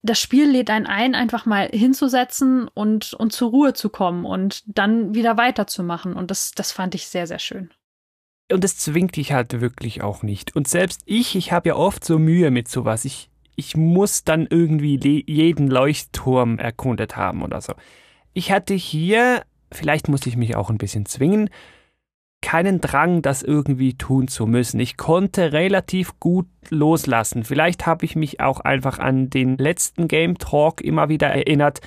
das Spiel lädt einen ein, einfach mal hinzusetzen und, und zur Ruhe zu kommen und dann wieder weiterzumachen. Und das, das fand ich sehr, sehr schön. Und es zwingt dich halt wirklich auch nicht. Und selbst ich, ich habe ja oft so Mühe mit sowas. Ich ich muss dann irgendwie jeden Leuchtturm erkundet haben oder so. Ich hatte hier, vielleicht musste ich mich auch ein bisschen zwingen, keinen Drang, das irgendwie tun zu müssen. Ich konnte relativ gut loslassen. Vielleicht habe ich mich auch einfach an den letzten Game Talk immer wieder erinnert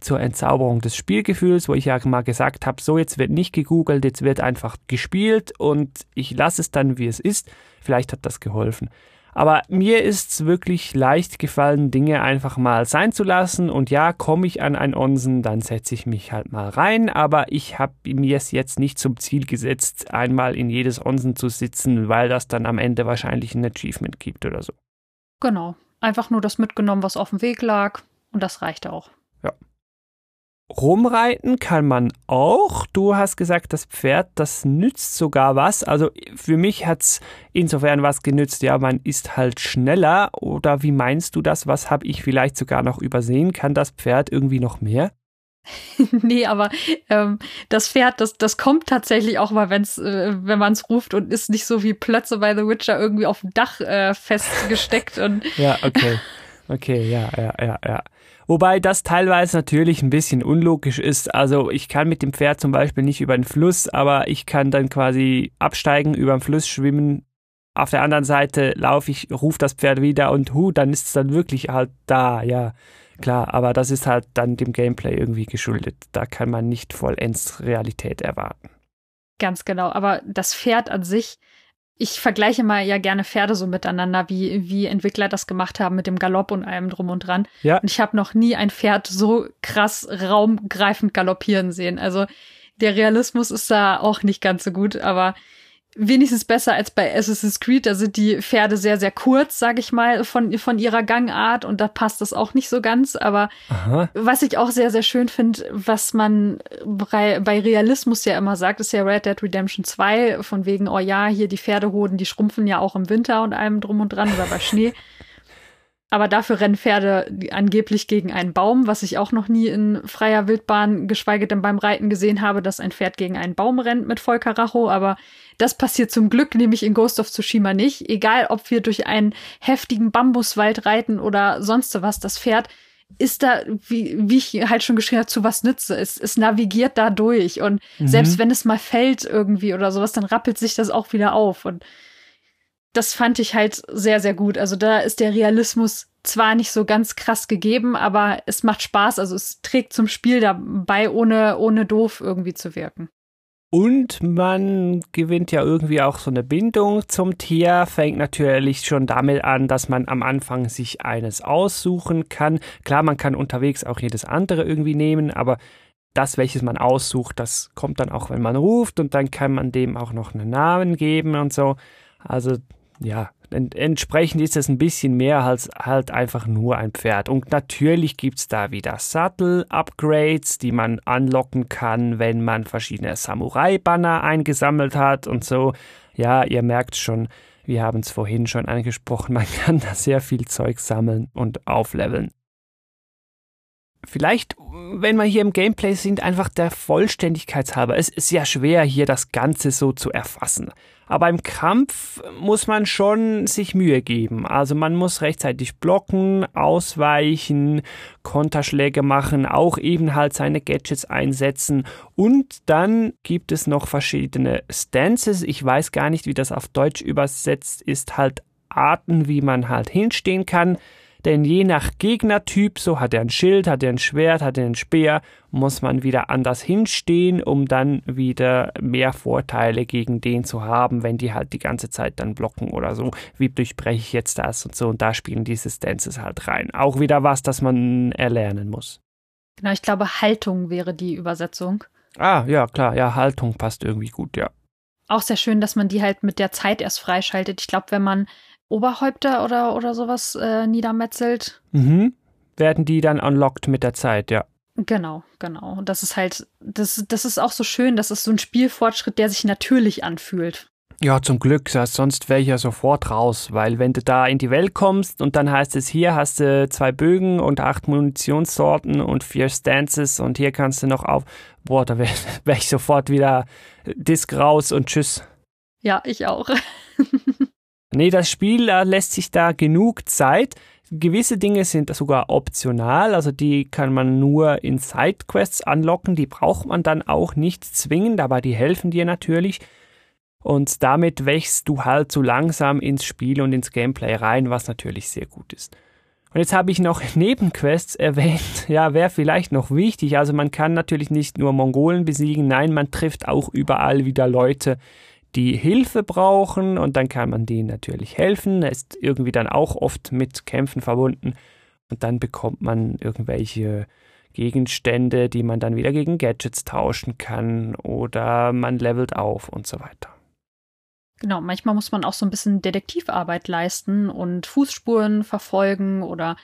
zur Entzauberung des Spielgefühls, wo ich ja mal gesagt habe, so jetzt wird nicht gegoogelt, jetzt wird einfach gespielt und ich lasse es dann, wie es ist. Vielleicht hat das geholfen. Aber mir ist es wirklich leicht gefallen, Dinge einfach mal sein zu lassen. Und ja, komme ich an ein Onsen, dann setze ich mich halt mal rein. Aber ich habe mir es jetzt nicht zum Ziel gesetzt, einmal in jedes Onsen zu sitzen, weil das dann am Ende wahrscheinlich ein Achievement gibt oder so. Genau. Einfach nur das mitgenommen, was auf dem Weg lag. Und das reicht auch. Rumreiten kann man auch. Du hast gesagt, das Pferd, das nützt sogar was. Also für mich hat es insofern was genützt. Ja, man ist halt schneller. Oder wie meinst du das? Was habe ich vielleicht sogar noch übersehen? Kann das Pferd irgendwie noch mehr? nee, aber ähm, das Pferd, das, das kommt tatsächlich auch mal, wenn's, äh, wenn man es ruft und ist nicht so wie Plötze bei The Witcher irgendwie auf dem Dach äh, festgesteckt. und ja, okay. Okay, ja, ja, ja, ja. Wobei das teilweise natürlich ein bisschen unlogisch ist. Also ich kann mit dem Pferd zum Beispiel nicht über den Fluss, aber ich kann dann quasi absteigen, über den Fluss schwimmen. Auf der anderen Seite laufe ich, rufe das Pferd wieder und hu, dann ist es dann wirklich halt da, ja. Klar, aber das ist halt dann dem Gameplay irgendwie geschuldet. Da kann man nicht vollends Realität erwarten. Ganz genau, aber das Pferd an sich ich vergleiche mal ja gerne Pferde so miteinander, wie, wie Entwickler das gemacht haben mit dem Galopp und allem drum und dran. Ja. Und ich habe noch nie ein Pferd so krass raumgreifend galoppieren sehen. Also der Realismus ist da auch nicht ganz so gut, aber wenigstens besser als bei Assassin's Creed. Da sind die Pferde sehr, sehr kurz, sag ich mal, von, von ihrer Gangart und da passt das auch nicht so ganz. Aber Aha. was ich auch sehr, sehr schön finde, was man bei, bei Realismus ja immer sagt, ist ja Red Dead Redemption 2, von wegen, oh ja, hier die Pferdehoden, die schrumpfen ja auch im Winter und allem drum und dran oder bei Schnee. Aber dafür rennen Pferde angeblich gegen einen Baum, was ich auch noch nie in freier Wildbahn, geschweige denn beim Reiten gesehen habe, dass ein Pferd gegen einen Baum rennt mit Vollkaracho. Aber das passiert zum Glück nämlich in Ghost of Tsushima nicht. Egal, ob wir durch einen heftigen Bambuswald reiten oder sonst was, das Pferd ist da, wie, wie ich halt schon geschrieben habe, zu was nütze. Es, es navigiert da durch. Und mhm. selbst wenn es mal fällt irgendwie oder sowas, dann rappelt sich das auch wieder auf. Und das fand ich halt sehr, sehr gut. Also da ist der Realismus zwar nicht so ganz krass gegeben, aber es macht Spaß. Also es trägt zum Spiel dabei, ohne, ohne doof irgendwie zu wirken. Und man gewinnt ja irgendwie auch so eine Bindung zum Tier, fängt natürlich schon damit an, dass man am Anfang sich eines aussuchen kann. Klar, man kann unterwegs auch jedes andere irgendwie nehmen, aber das, welches man aussucht, das kommt dann auch, wenn man ruft und dann kann man dem auch noch einen Namen geben und so. Also ja, entsprechend ist es ein bisschen mehr als halt einfach nur ein Pferd. Und natürlich gibt es da wieder Sattel-Upgrades, die man anlocken kann, wenn man verschiedene Samurai-Banner eingesammelt hat und so. Ja, ihr merkt schon, wir haben es vorhin schon angesprochen, man kann da sehr viel Zeug sammeln und aufleveln. Vielleicht, wenn wir hier im Gameplay sind, einfach der Vollständigkeit halber. Es ist ja schwer, hier das Ganze so zu erfassen. Aber im Kampf muss man schon sich Mühe geben. Also man muss rechtzeitig blocken, ausweichen, Konterschläge machen, auch eben halt seine Gadgets einsetzen. Und dann gibt es noch verschiedene Stances. Ich weiß gar nicht, wie das auf Deutsch übersetzt ist. Halt Arten, wie man halt hinstehen kann. Denn je nach Gegnertyp, so hat er ein Schild, hat er ein Schwert, hat er einen Speer, muss man wieder anders hinstehen, um dann wieder mehr Vorteile gegen den zu haben, wenn die halt die ganze Zeit dann blocken oder so. Wie durchbreche ich jetzt das und so? Und da spielen diese Stances halt rein. Auch wieder was, das man erlernen muss. Genau, ich glaube, Haltung wäre die Übersetzung. Ah, ja, klar, ja, Haltung passt irgendwie gut, ja. Auch sehr schön, dass man die halt mit der Zeit erst freischaltet. Ich glaube, wenn man Oberhäupter oder, oder sowas äh, niedermetzelt. Mhm. Werden die dann unlocked mit der Zeit, ja. Genau, genau. Und das ist halt, das, das ist auch so schön, das ist so ein Spielfortschritt, der sich natürlich anfühlt. Ja, zum Glück, sonst wäre ich ja sofort raus, weil wenn du da in die Welt kommst und dann heißt es, hier hast du zwei Bögen und acht Munitionssorten und vier Stances und hier kannst du noch auf, boah, da wäre wär ich sofort wieder Disk raus und tschüss. Ja, ich auch. Nee, das Spiel lässt sich da genug Zeit. Gewisse Dinge sind sogar optional, also die kann man nur in Sidequests anlocken, die braucht man dann auch nicht zwingend, aber die helfen dir natürlich. Und damit wächst du halt so langsam ins Spiel und ins Gameplay rein, was natürlich sehr gut ist. Und jetzt habe ich noch Nebenquests erwähnt. Ja, wäre vielleicht noch wichtig. Also man kann natürlich nicht nur Mongolen besiegen, nein, man trifft auch überall wieder Leute, die Hilfe brauchen und dann kann man denen natürlich helfen. Er ist irgendwie dann auch oft mit Kämpfen verbunden und dann bekommt man irgendwelche Gegenstände, die man dann wieder gegen Gadgets tauschen kann oder man levelt auf und so weiter. Genau, manchmal muss man auch so ein bisschen Detektivarbeit leisten und Fußspuren verfolgen oder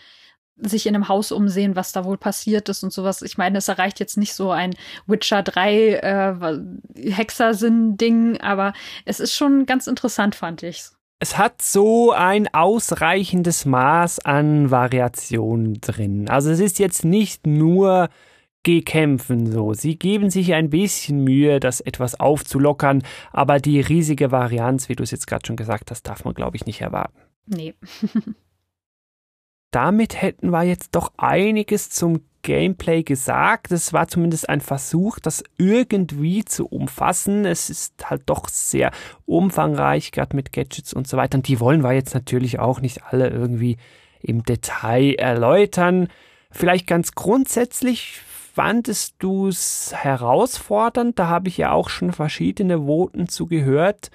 sich in einem Haus umsehen, was da wohl passiert ist und sowas. Ich meine, es erreicht jetzt nicht so ein Witcher 3 äh, Hexersinn-Ding, aber es ist schon ganz interessant, fand ich. Es hat so ein ausreichendes Maß an Variation drin. Also es ist jetzt nicht nur gekämpfen so. Sie geben sich ein bisschen Mühe, das etwas aufzulockern, aber die riesige Varianz, wie du es jetzt gerade schon gesagt hast, darf man, glaube ich, nicht erwarten. Nee. damit hätten wir jetzt doch einiges zum Gameplay gesagt. Es war zumindest ein Versuch, das irgendwie zu umfassen. Es ist halt doch sehr umfangreich, gerade mit Gadgets und so weiter. Und die wollen wir jetzt natürlich auch nicht alle irgendwie im Detail erläutern. Vielleicht ganz grundsätzlich fandest du es herausfordernd? Da habe ich ja auch schon verschiedene Voten zu gehört.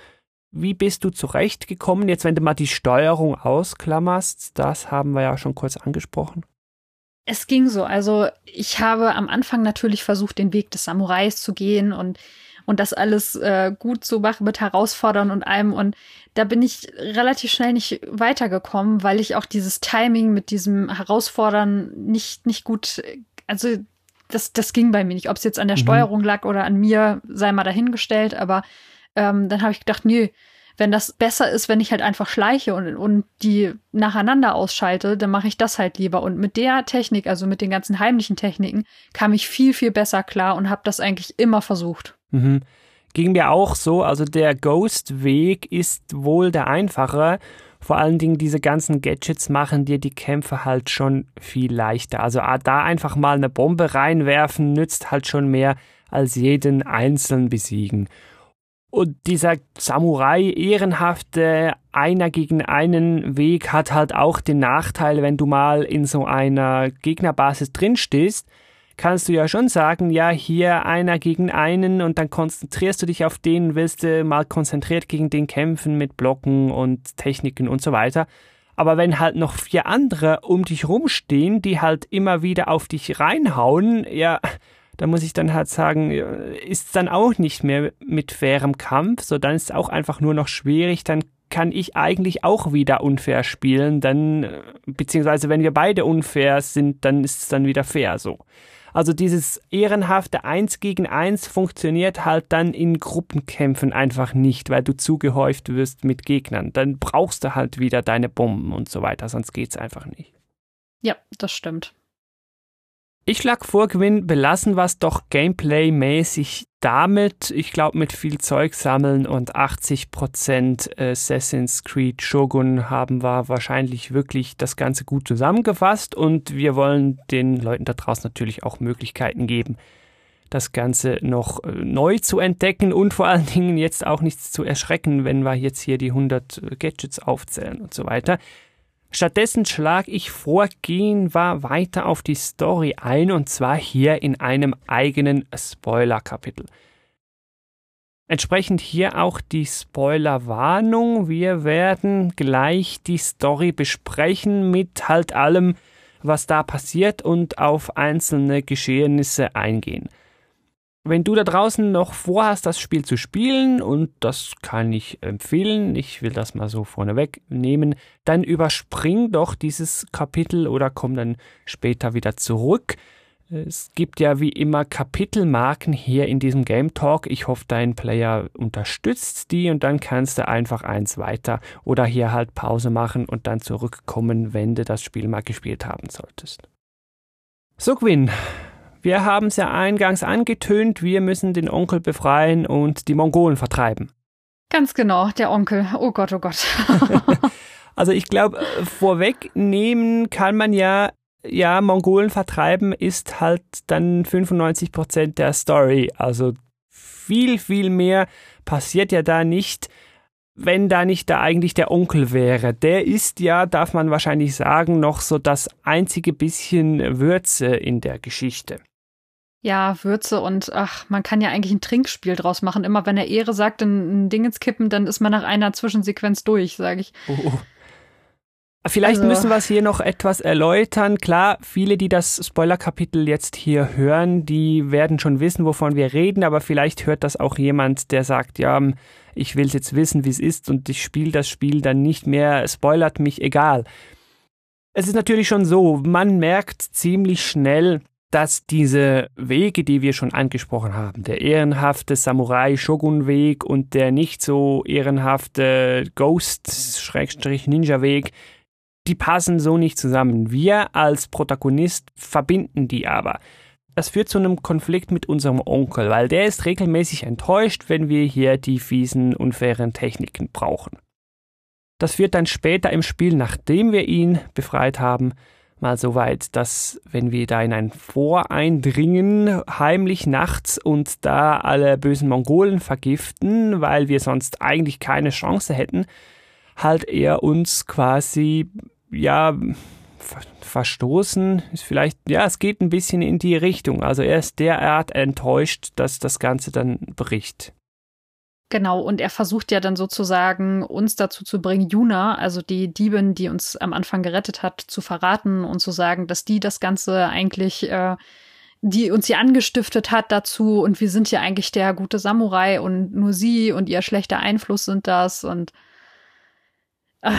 Wie bist du zurechtgekommen? Jetzt, wenn du mal die Steuerung ausklammerst, das haben wir ja schon kurz angesprochen. Es ging so. Also ich habe am Anfang natürlich versucht, den Weg des Samurais zu gehen und und das alles äh, gut zu machen mit Herausfordern und allem. Und da bin ich relativ schnell nicht weitergekommen, weil ich auch dieses Timing mit diesem Herausfordern nicht, nicht gut, also das, das ging bei mir nicht. Ob es jetzt an der mhm. Steuerung lag oder an mir, sei mal dahingestellt, aber ähm, dann habe ich gedacht, nö, wenn das besser ist, wenn ich halt einfach schleiche und, und die nacheinander ausschalte, dann mache ich das halt lieber. Und mit der Technik, also mit den ganzen heimlichen Techniken, kam ich viel, viel besser klar und habe das eigentlich immer versucht. Mhm. Ging mir auch so, also der Ghost-Weg ist wohl der einfache. Vor allen Dingen diese ganzen Gadgets machen dir die Kämpfe halt schon viel leichter. Also ah, da einfach mal eine Bombe reinwerfen nützt halt schon mehr als jeden einzeln besiegen. Und dieser Samurai ehrenhafte einer gegen einen Weg hat halt auch den Nachteil, wenn du mal in so einer Gegnerbasis drinstehst, kannst du ja schon sagen, ja, hier einer gegen einen und dann konzentrierst du dich auf den, willst du mal konzentriert gegen den kämpfen mit Blocken und Techniken und so weiter. Aber wenn halt noch vier andere um dich rumstehen, die halt immer wieder auf dich reinhauen, ja, da muss ich dann halt sagen, ist dann auch nicht mehr mit fairem Kampf, so dann ist es auch einfach nur noch schwierig, dann kann ich eigentlich auch wieder unfair spielen, dann, beziehungsweise wenn wir beide unfair sind, dann ist es dann wieder fair so. Also dieses ehrenhafte Eins gegen Eins funktioniert halt dann in Gruppenkämpfen einfach nicht, weil du zugehäuft wirst mit Gegnern. Dann brauchst du halt wieder deine Bomben und so weiter, sonst geht's einfach nicht. Ja, das stimmt. Ich schlage vor, Gwyn, belassen wir es doch Gameplay-mäßig damit. Ich glaube, mit viel Zeug sammeln und 80% Assassin's Creed Shogun haben wir wahrscheinlich wirklich das Ganze gut zusammengefasst und wir wollen den Leuten da draußen natürlich auch Möglichkeiten geben, das Ganze noch äh, neu zu entdecken und vor allen Dingen jetzt auch nichts zu erschrecken, wenn wir jetzt hier die 100 Gadgets aufzählen und so weiter. Stattdessen schlage ich vor, gehen wir weiter auf die Story ein und zwar hier in einem eigenen Spoiler-Kapitel. Entsprechend hier auch die Spoiler-Warnung. Wir werden gleich die Story besprechen mit halt allem, was da passiert und auf einzelne Geschehnisse eingehen. Wenn du da draußen noch vorhast, das Spiel zu spielen, und das kann ich empfehlen, ich will das mal so vorneweg nehmen, dann überspring doch dieses Kapitel oder komm dann später wieder zurück. Es gibt ja wie immer Kapitelmarken hier in diesem Game Talk. Ich hoffe, dein Player unterstützt die und dann kannst du einfach eins weiter oder hier halt Pause machen und dann zurückkommen, wenn du das Spiel mal gespielt haben solltest. So, Gwyn, wir haben es ja eingangs angetönt, wir müssen den Onkel befreien und die Mongolen vertreiben. Ganz genau, der Onkel. Oh Gott, oh Gott. also ich glaube, vorwegnehmen kann man ja, ja, Mongolen vertreiben ist halt dann 95 Prozent der Story. Also viel, viel mehr passiert ja da nicht wenn da nicht da eigentlich der Onkel wäre. Der ist ja, darf man wahrscheinlich sagen, noch so das einzige bisschen Würze in der Geschichte. Ja, Würze und ach, man kann ja eigentlich ein Trinkspiel draus machen. Immer wenn er Ehre sagt, ein, ein Ding ins Kippen, dann ist man nach einer Zwischensequenz durch, sage ich. Oh, oh. Vielleicht also. müssen wir es hier noch etwas erläutern. Klar, viele, die das Spoiler-Kapitel jetzt hier hören, die werden schon wissen, wovon wir reden, aber vielleicht hört das auch jemand, der sagt, ja, ich will jetzt wissen, wie es ist und ich spiele das Spiel dann nicht mehr, spoilert mich egal. Es ist natürlich schon so, man merkt ziemlich schnell, dass diese Wege, die wir schon angesprochen haben, der ehrenhafte Samurai-Shogun-Weg und der nicht so ehrenhafte Ghost-Ninja-Weg, die passen so nicht zusammen. Wir als Protagonist verbinden die aber. Das führt zu einem Konflikt mit unserem Onkel, weil der ist regelmäßig enttäuscht, wenn wir hier die fiesen, unfairen Techniken brauchen. Das führt dann später im Spiel, nachdem wir ihn befreit haben, mal so weit, dass wenn wir da in ein Vor eindringen, heimlich nachts und da alle bösen Mongolen vergiften, weil wir sonst eigentlich keine Chance hätten, halt er uns quasi, ja, verstoßen, ist vielleicht, ja, es geht ein bisschen in die Richtung. Also er ist derart enttäuscht, dass das Ganze dann bricht. Genau, und er versucht ja dann sozusagen, uns dazu zu bringen, Juna, also die Diebin, die uns am Anfang gerettet hat, zu verraten und zu sagen, dass die das Ganze eigentlich, äh, die uns hier angestiftet hat dazu und wir sind ja eigentlich der gute Samurai und nur sie und ihr schlechter Einfluss sind das und äh,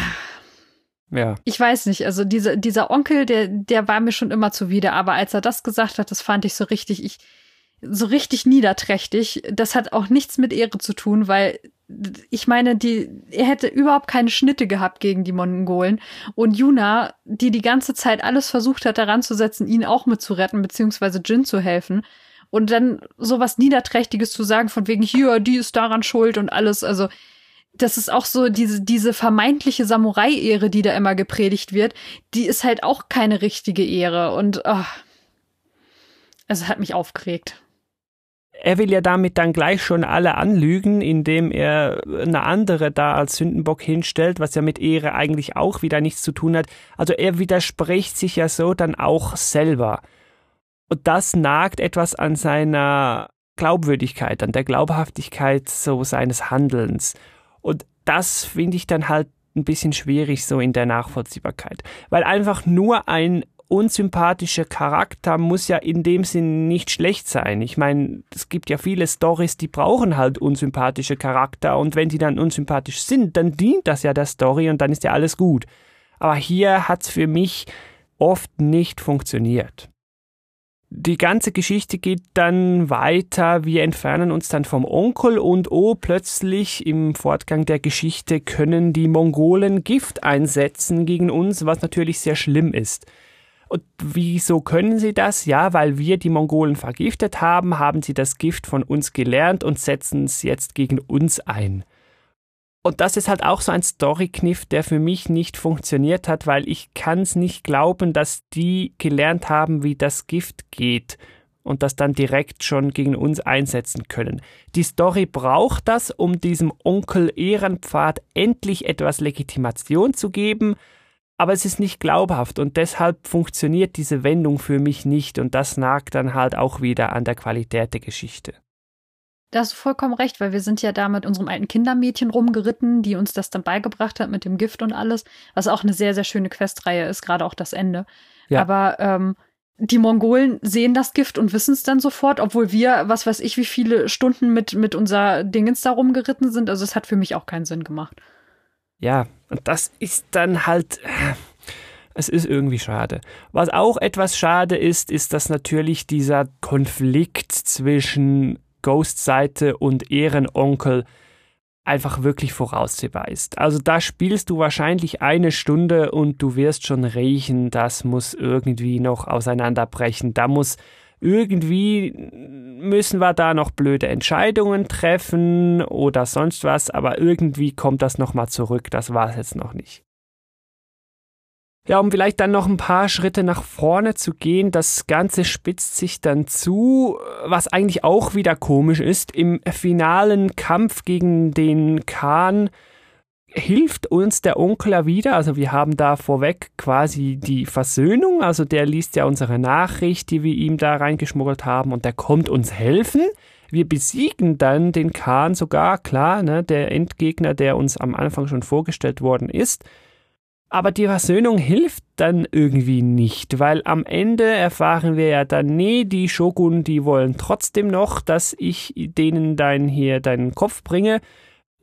ja. Ich weiß nicht, also diese, dieser Onkel, der, der war mir schon immer zuwider, aber als er das gesagt hat, das fand ich so richtig, ich, so richtig niederträchtig. Das hat auch nichts mit Ehre zu tun, weil ich meine, die, er hätte überhaupt keine Schnitte gehabt gegen die Mongolen. Und Yuna, die die ganze Zeit alles versucht hat, daran zu setzen, ihn auch mitzuretten, beziehungsweise Jin zu helfen. Und dann sowas Niederträchtiges zu sagen, von wegen, hier, die ist daran schuld und alles. Also, das ist auch so diese, diese vermeintliche Samurai-Ehre, die da immer gepredigt wird, die ist halt auch keine richtige Ehre. Und oh, also hat mich aufgeregt er will ja damit dann gleich schon alle anlügen, indem er eine andere da als Sündenbock hinstellt, was ja mit Ehre eigentlich auch wieder nichts zu tun hat. Also er widerspricht sich ja so dann auch selber. Und das nagt etwas an seiner Glaubwürdigkeit, an der Glaubhaftigkeit so seines Handelns. Und das finde ich dann halt ein bisschen schwierig so in der Nachvollziehbarkeit, weil einfach nur ein unsympathischer Charakter muss ja in dem Sinn nicht schlecht sein. Ich meine, es gibt ja viele Stories, die brauchen halt unsympathische Charakter und wenn die dann unsympathisch sind, dann dient das ja der Story und dann ist ja alles gut. Aber hier hat's für mich oft nicht funktioniert. Die ganze Geschichte geht dann weiter. Wir entfernen uns dann vom Onkel und oh, plötzlich im Fortgang der Geschichte können die Mongolen Gift einsetzen gegen uns, was natürlich sehr schlimm ist. Und wieso können sie das? Ja, weil wir die Mongolen vergiftet haben, haben sie das Gift von uns gelernt und setzen es jetzt gegen uns ein. Und das ist halt auch so ein Story-Kniff, der für mich nicht funktioniert hat, weil ich kann es nicht glauben, dass die gelernt haben, wie das Gift geht und das dann direkt schon gegen uns einsetzen können. Die Story braucht das, um diesem Onkel Ehrenpfad endlich etwas Legitimation zu geben, aber es ist nicht glaubhaft und deshalb funktioniert diese Wendung für mich nicht und das nagt dann halt auch wieder an der Qualität der Geschichte. Da hast du vollkommen recht, weil wir sind ja da mit unserem alten Kindermädchen rumgeritten, die uns das dann beigebracht hat mit dem Gift und alles, was auch eine sehr, sehr schöne Questreihe ist, gerade auch das Ende. Ja. Aber ähm, die Mongolen sehen das Gift und wissen es dann sofort, obwohl wir, was weiß ich, wie viele Stunden mit, mit unser Dingens da rumgeritten sind. Also es hat für mich auch keinen Sinn gemacht. Ja, und das ist dann halt. Es ist irgendwie schade. Was auch etwas schade ist, ist, dass natürlich dieser Konflikt zwischen Ghost-Seite und Ehrenonkel einfach wirklich voraussehbar ist. Also da spielst du wahrscheinlich eine Stunde und du wirst schon riechen, das muss irgendwie noch auseinanderbrechen. Da muss irgendwie müssen wir da noch blöde Entscheidungen treffen oder sonst was, aber irgendwie kommt das nochmal zurück, das war es jetzt noch nicht. Ja, um vielleicht dann noch ein paar Schritte nach vorne zu gehen, das Ganze spitzt sich dann zu, was eigentlich auch wieder komisch ist. Im finalen Kampf gegen den Khan hilft uns der Onkel ja wieder. Also wir haben da vorweg quasi die Versöhnung. Also der liest ja unsere Nachricht, die wir ihm da reingeschmuggelt haben und der kommt uns helfen. Wir besiegen dann den Khan sogar, klar, ne, der Endgegner, der uns am Anfang schon vorgestellt worden ist. Aber die Versöhnung hilft dann irgendwie nicht, weil am Ende erfahren wir ja dann, nee, die Shogun, die wollen trotzdem noch, dass ich denen dein hier deinen Kopf bringe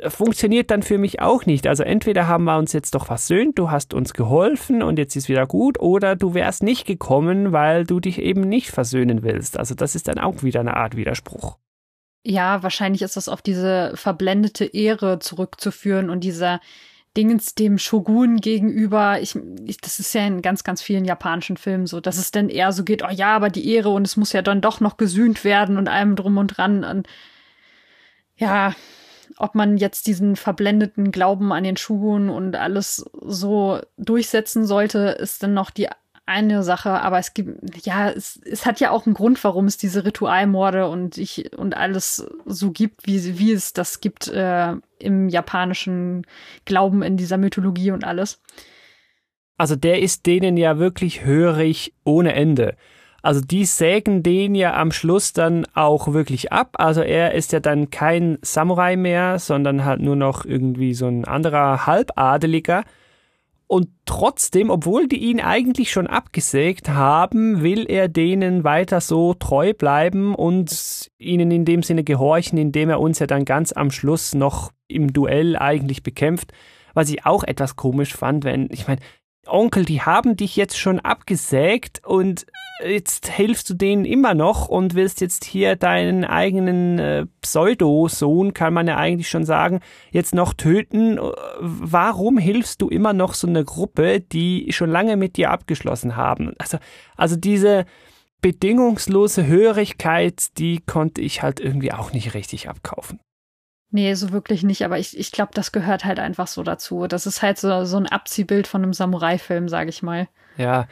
funktioniert dann für mich auch nicht. Also entweder haben wir uns jetzt doch versöhnt, du hast uns geholfen und jetzt ist wieder gut, oder du wärst nicht gekommen, weil du dich eben nicht versöhnen willst. Also das ist dann auch wieder eine Art Widerspruch. Ja, wahrscheinlich ist das auf diese verblendete Ehre zurückzuführen und dieser Dingens dem Shogun gegenüber. Ich, ich, das ist ja in ganz, ganz vielen japanischen Filmen so, dass es dann eher so geht, oh ja, aber die Ehre und es muss ja dann doch noch gesühnt werden und allem drum und dran. Und ja, ob man jetzt diesen verblendeten Glauben an den Shogun und alles so durchsetzen sollte, ist dann noch die eine Sache, aber es gibt, ja, es, es hat ja auch einen Grund, warum es diese Ritualmorde und ich und alles so gibt, wie, wie es das gibt äh, im japanischen Glauben, in dieser Mythologie und alles. Also der ist denen ja wirklich hörig ohne Ende. Also die sägen den ja am Schluss dann auch wirklich ab. Also er ist ja dann kein Samurai mehr, sondern halt nur noch irgendwie so ein anderer Halbadeliger. Und trotzdem, obwohl die ihn eigentlich schon abgesägt haben, will er denen weiter so treu bleiben und ihnen in dem Sinne gehorchen, indem er uns ja dann ganz am Schluss noch im Duell eigentlich bekämpft. Was ich auch etwas komisch fand, wenn, ich meine, Onkel, die haben dich jetzt schon abgesägt und jetzt hilfst du denen immer noch und willst jetzt hier deinen eigenen äh, Pseudo-Sohn, kann man ja eigentlich schon sagen, jetzt noch töten. Warum hilfst du immer noch so eine Gruppe, die schon lange mit dir abgeschlossen haben? Also, also diese bedingungslose Hörigkeit, die konnte ich halt irgendwie auch nicht richtig abkaufen. Nee, so wirklich nicht, aber ich, ich glaube, das gehört halt einfach so dazu. Das ist halt so, so ein Abziehbild von einem Samurai-Film, sage ich mal. Ja,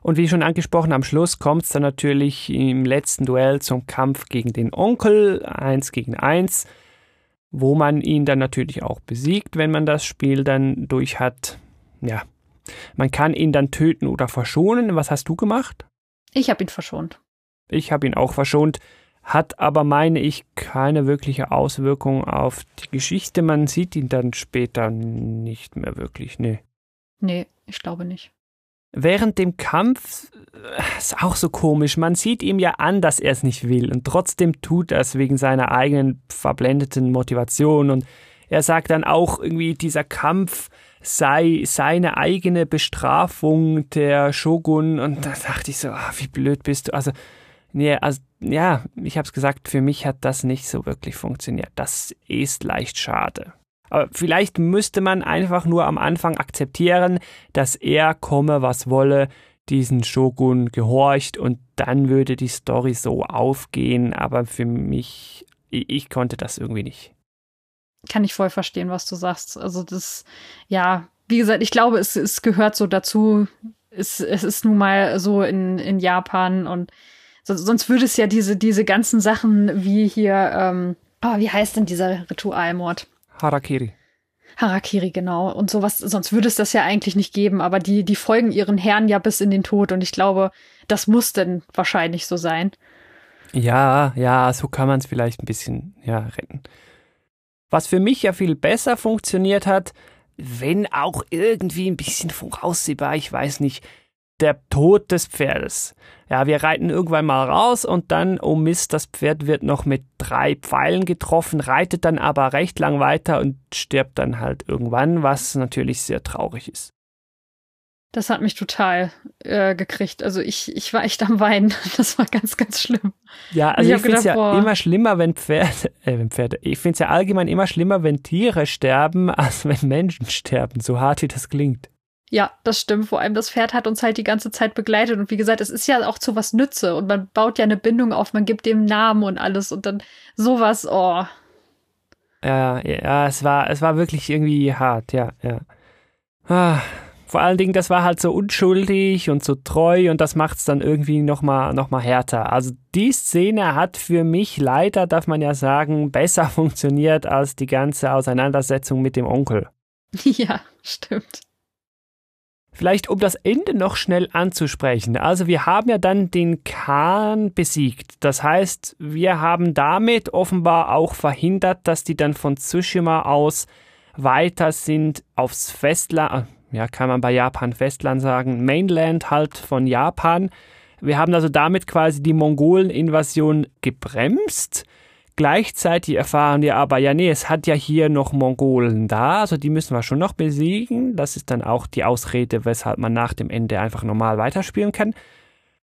Und wie schon angesprochen, am Schluss kommt es dann natürlich im letzten Duell zum Kampf gegen den Onkel, eins gegen eins, wo man ihn dann natürlich auch besiegt, wenn man das Spiel dann durch hat. Ja, man kann ihn dann töten oder verschonen. Was hast du gemacht? Ich habe ihn verschont. Ich habe ihn auch verschont, hat aber, meine ich, keine wirkliche Auswirkung auf die Geschichte. Man sieht ihn dann später nicht mehr wirklich, nee. Nee, ich glaube nicht. Während dem Kampf äh, ist auch so komisch. Man sieht ihm ja an, dass er es nicht will und trotzdem tut er es wegen seiner eigenen verblendeten Motivation und er sagt dann auch irgendwie, dieser Kampf sei seine eigene Bestrafung der Shogun und da dachte ich so, ach, wie blöd bist du. Also, nee, also ja, ich hab's gesagt, für mich hat das nicht so wirklich funktioniert. Das ist leicht schade. Aber vielleicht müsste man einfach nur am Anfang akzeptieren, dass er komme, was wolle, diesen Shogun gehorcht und dann würde die Story so aufgehen. Aber für mich, ich konnte das irgendwie nicht. Kann ich voll verstehen, was du sagst. Also das, ja, wie gesagt, ich glaube, es, es gehört so dazu. Es, es ist nun mal so in, in Japan und so, sonst würde es ja diese, diese ganzen Sachen wie hier, ähm, oh, wie heißt denn dieser Ritualmord? Harakiri. Harakiri, genau. Und sowas, sonst würde es das ja eigentlich nicht geben, aber die, die folgen ihren Herren ja bis in den Tod und ich glaube, das muss denn wahrscheinlich so sein. Ja, ja, so kann man es vielleicht ein bisschen, ja, retten. Was für mich ja viel besser funktioniert hat, wenn auch irgendwie ein bisschen voraussehbar, ich weiß nicht, der Tod des Pferdes. Ja, wir reiten irgendwann mal raus und dann, oh Mist, das Pferd wird noch mit drei Pfeilen getroffen, reitet dann aber recht lang weiter und stirbt dann halt irgendwann, was natürlich sehr traurig ist. Das hat mich total äh, gekriegt. Also ich, ich war echt am Weinen. Das war ganz, ganz schlimm. Ja, also ich, ich finde es ja boah. immer schlimmer, wenn Pferde, äh, wenn Pferde, ich finde es ja allgemein immer schlimmer, wenn Tiere sterben, als wenn Menschen sterben, so hart wie das klingt. Ja, das stimmt. Vor allem das Pferd hat uns halt die ganze Zeit begleitet. Und wie gesagt, es ist ja auch zu was Nütze. Und man baut ja eine Bindung auf, man gibt dem Namen und alles. Und dann sowas, oh. Ja, ja, es war, es war wirklich irgendwie hart, ja, ja. Ah, vor allen Dingen, das war halt so unschuldig und so treu und das macht es dann irgendwie nochmal noch mal härter. Also die Szene hat für mich leider, darf man ja sagen, besser funktioniert als die ganze Auseinandersetzung mit dem Onkel. Ja, stimmt. Vielleicht um das Ende noch schnell anzusprechen. Also wir haben ja dann den Khan besiegt. Das heißt, wir haben damit offenbar auch verhindert, dass die dann von Tsushima aus weiter sind aufs Festland, ja, kann man bei Japan Festland sagen, Mainland halt von Japan. Wir haben also damit quasi die Mongolen-Invasion gebremst. Gleichzeitig erfahren wir aber, ja, nee, es hat ja hier noch Mongolen da, also die müssen wir schon noch besiegen. Das ist dann auch die Ausrede, weshalb man nach dem Ende einfach normal weiterspielen kann.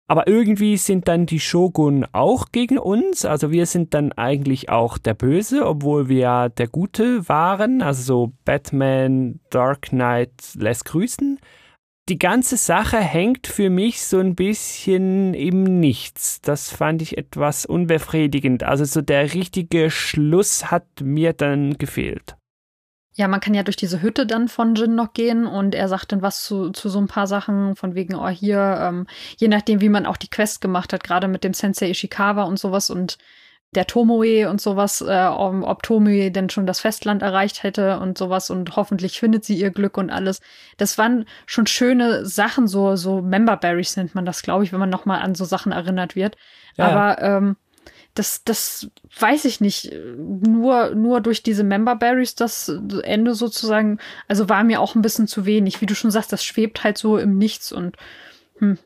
Aber irgendwie sind dann die Shogun auch gegen uns. Also wir sind dann eigentlich auch der Böse, obwohl wir ja der Gute waren. Also so Batman, Dark Knight lässt grüßen die ganze Sache hängt für mich so ein bisschen im Nichts. Das fand ich etwas unbefriedigend. Also so der richtige Schluss hat mir dann gefehlt. Ja, man kann ja durch diese Hütte dann von Jin noch gehen und er sagt dann was zu, zu so ein paar Sachen, von wegen, oh, hier, ähm, je nachdem, wie man auch die Quest gemacht hat, gerade mit dem Sensei Ishikawa und sowas und der Tomoe und sowas, äh, ob Tomoe denn schon das Festland erreicht hätte und sowas und hoffentlich findet sie ihr Glück und alles. Das waren schon schöne Sachen, so, so Member Berries nennt man das, glaube ich, wenn man nochmal an so Sachen erinnert wird. Ja. Aber ähm, das, das weiß ich nicht. Nur, nur durch diese Member Berries das Ende sozusagen, also war mir auch ein bisschen zu wenig. Wie du schon sagst, das schwebt halt so im Nichts und hm,